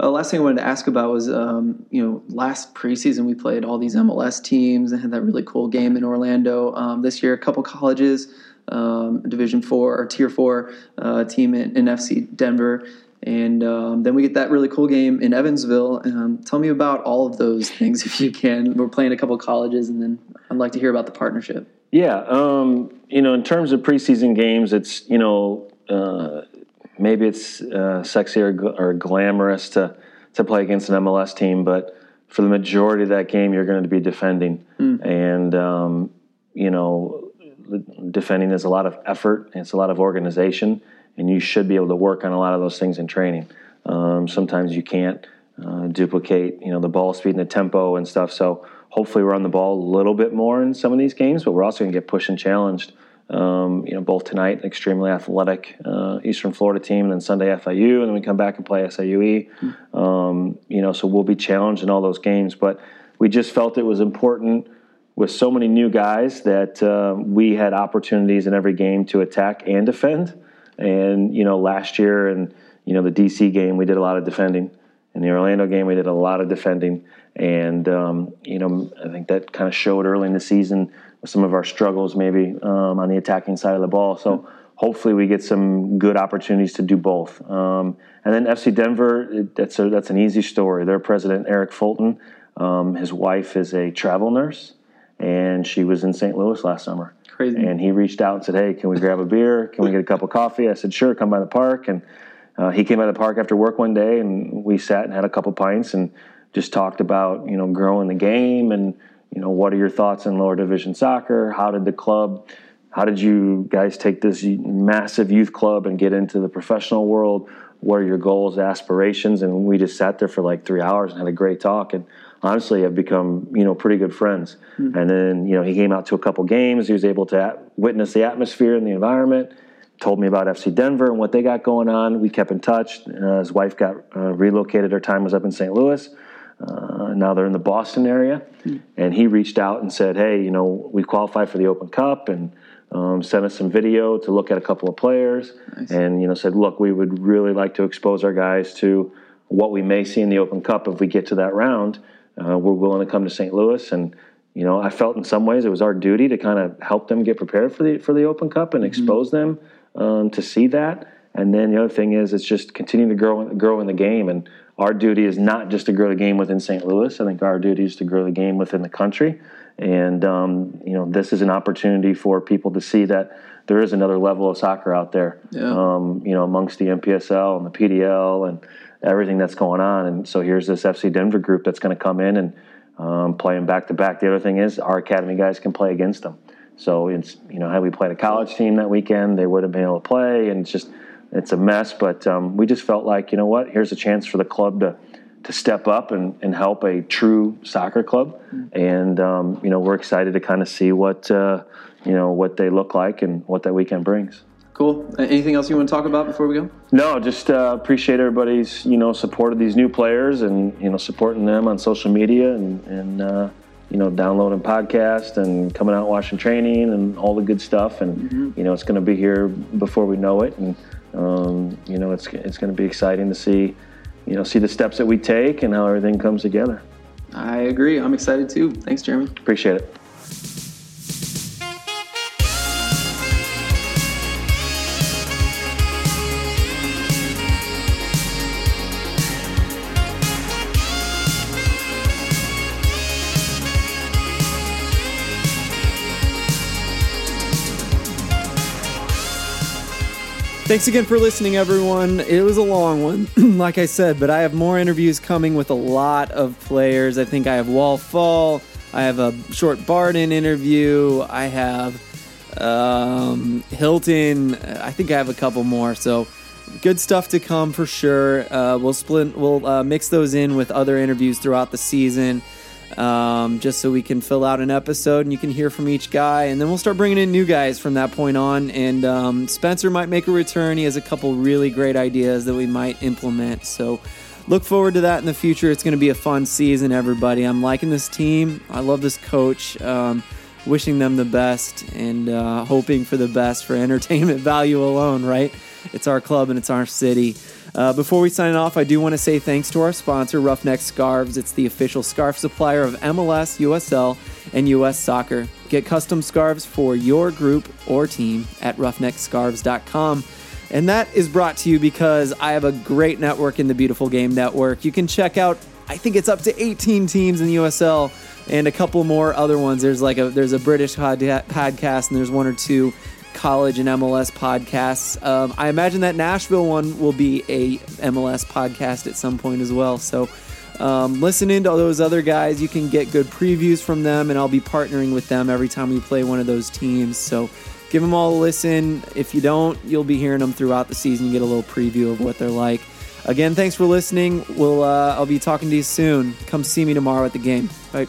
Uh, last thing I wanted to ask about was, um, you know, last preseason we played all these MLS teams and had that really cool game in Orlando. Um, this year, a couple colleges, um, Division Four or Tier Four uh, team in, in, FC Denver, and um, then we get that really cool game in Evansville. Um, tell me about all of those *laughs* things if you can. We're playing a couple colleges, and then I'd like to hear about the partnership. Yeah, um, you know, in terms of preseason games, it's you know. Uh, maybe it's uh, sexy or, or glamorous to to play against an MLS team, but for the majority of that game, you're going to be defending, mm. and um, you know, defending is a lot of effort. It's a lot of organization, and you should be able to work on a lot of those things in training. Um, sometimes you can't uh, duplicate, you know, the ball speed and the tempo and stuff. So hopefully, we're on the ball a little bit more in some of these games, but we're also going to get pushed and challenged. Um, you know, both tonight, extremely athletic uh, Eastern Florida team, and then Sunday FIU, and then we come back and play SIUE. Mm-hmm. Um, you know, so we'll be challenged in all those games. But we just felt it was important with so many new guys that uh, we had opportunities in every game to attack and defend. And you know, last year and you know the DC game, we did a lot of defending, In the Orlando game, we did a lot of defending, and um, you know, I think that kind of showed early in the season with some of our struggles, maybe um, on the attacking side of the ball. So hopefully, we get some good opportunities to do both. Um, and then FC Denver, that's a, that's an easy story. Their president Eric Fulton, um, his wife is a travel nurse, and she was in St. Louis last summer. Crazy. And he reached out and said, "Hey, can we grab a beer? Can we get a cup of coffee?" I said, "Sure, come by the park." And uh, he came by the park after work one day, and we sat and had a couple pints and just talked about you know growing the game and you know what are your thoughts on lower division soccer? How did the club? How did you guys take this massive youth club and get into the professional world? What are your goals, aspirations? And we just sat there for like three hours and had a great talk. And honestly have become you know pretty good friends. Mm-hmm. And then you know he came out to a couple games. He was able to witness the atmosphere and the environment told me about FC Denver and what they got going on. We kept in touch. Uh, his wife got uh, relocated. Her time was up in St. Louis. Uh, now they're in the Boston area. Mm. And he reached out and said, Hey, you know, we qualified for the Open Cup and um, sent us some video to look at a couple of players. Nice. And, you know, said, Look, we would really like to expose our guys to what we may see in the Open Cup if we get to that round. Uh, we're willing to come to St. Louis and you know, I felt in some ways it was our duty to kind of help them get prepared for the for the Open Cup and mm-hmm. expose them um, to see that. And then the other thing is, it's just continuing to grow grow in the game. And our duty is not just to grow the game within St. Louis. I think our duty is to grow the game within the country. And um, you know, this is an opportunity for people to see that there is another level of soccer out there. Yeah. Um, you know, amongst the MPSL and the PDL and everything that's going on. And so here's this FC Denver group that's going to come in and um, play them back to back. The other thing is, our academy guys can play against them. So it's you know had we played a college team that weekend, they would have been able to play, and it's just it's a mess. But um, we just felt like you know what, here's a chance for the club to to step up and, and help a true soccer club, mm-hmm. and um, you know we're excited to kind of see what uh, you know what they look like and what that weekend brings. Cool. Anything else you want to talk about before we go? No, just uh, appreciate everybody's you know support of these new players and you know supporting them on social media and and. Uh, you know, downloading podcast and coming out watching training and all the good stuff. And mm-hmm. you know, it's going to be here before we know it. And um, you know, it's it's going to be exciting to see, you know, see the steps that we take and how everything comes together. I agree. I'm excited too. Thanks, Jeremy. Appreciate it. Thanks again for listening, everyone. It was a long one, *clears throat* like I said, but I have more interviews coming with a lot of players. I think I have Wal Fall, I have a short Barden interview, I have um, Hilton. I think I have a couple more. So good stuff to come for sure. Uh, we'll split, we'll uh, mix those in with other interviews throughout the season um, just so we can fill out an episode and you can hear from each guy. And then we'll start bringing in new guys from that point on. And um, Spencer might make a return. He has a couple really great ideas that we might implement. So look forward to that in the future. It's going to be a fun season, everybody. I'm liking this team. I love this coach. Um, wishing them the best and uh, hoping for the best for entertainment *laughs* value alone, right? It's our club and it's our city. Uh, before we sign off, I do want to say thanks to our sponsor, Roughneck Scarves. It's the official scarf supplier of MLS, USL, and US Soccer. Get custom scarves for your group or team at roughneckscarves.com. And that is brought to you because I have a great network in the Beautiful Game Network. You can check out, I think it's up to 18 teams in the USL and a couple more other ones. There's like a there's a British podcast and there's one or two college and MLS podcasts. Um, I imagine that Nashville one will be a MLS podcast at some point as well. So um, listen in to all those other guys. You can get good previews from them, and I'll be partnering with them every time we play one of those teams. So give them all a listen. If you don't, you'll be hearing them throughout the season. You get a little preview of what they're like. Again, thanks for listening. We'll uh, I'll be talking to you soon. Come see me tomorrow at the game. Bye.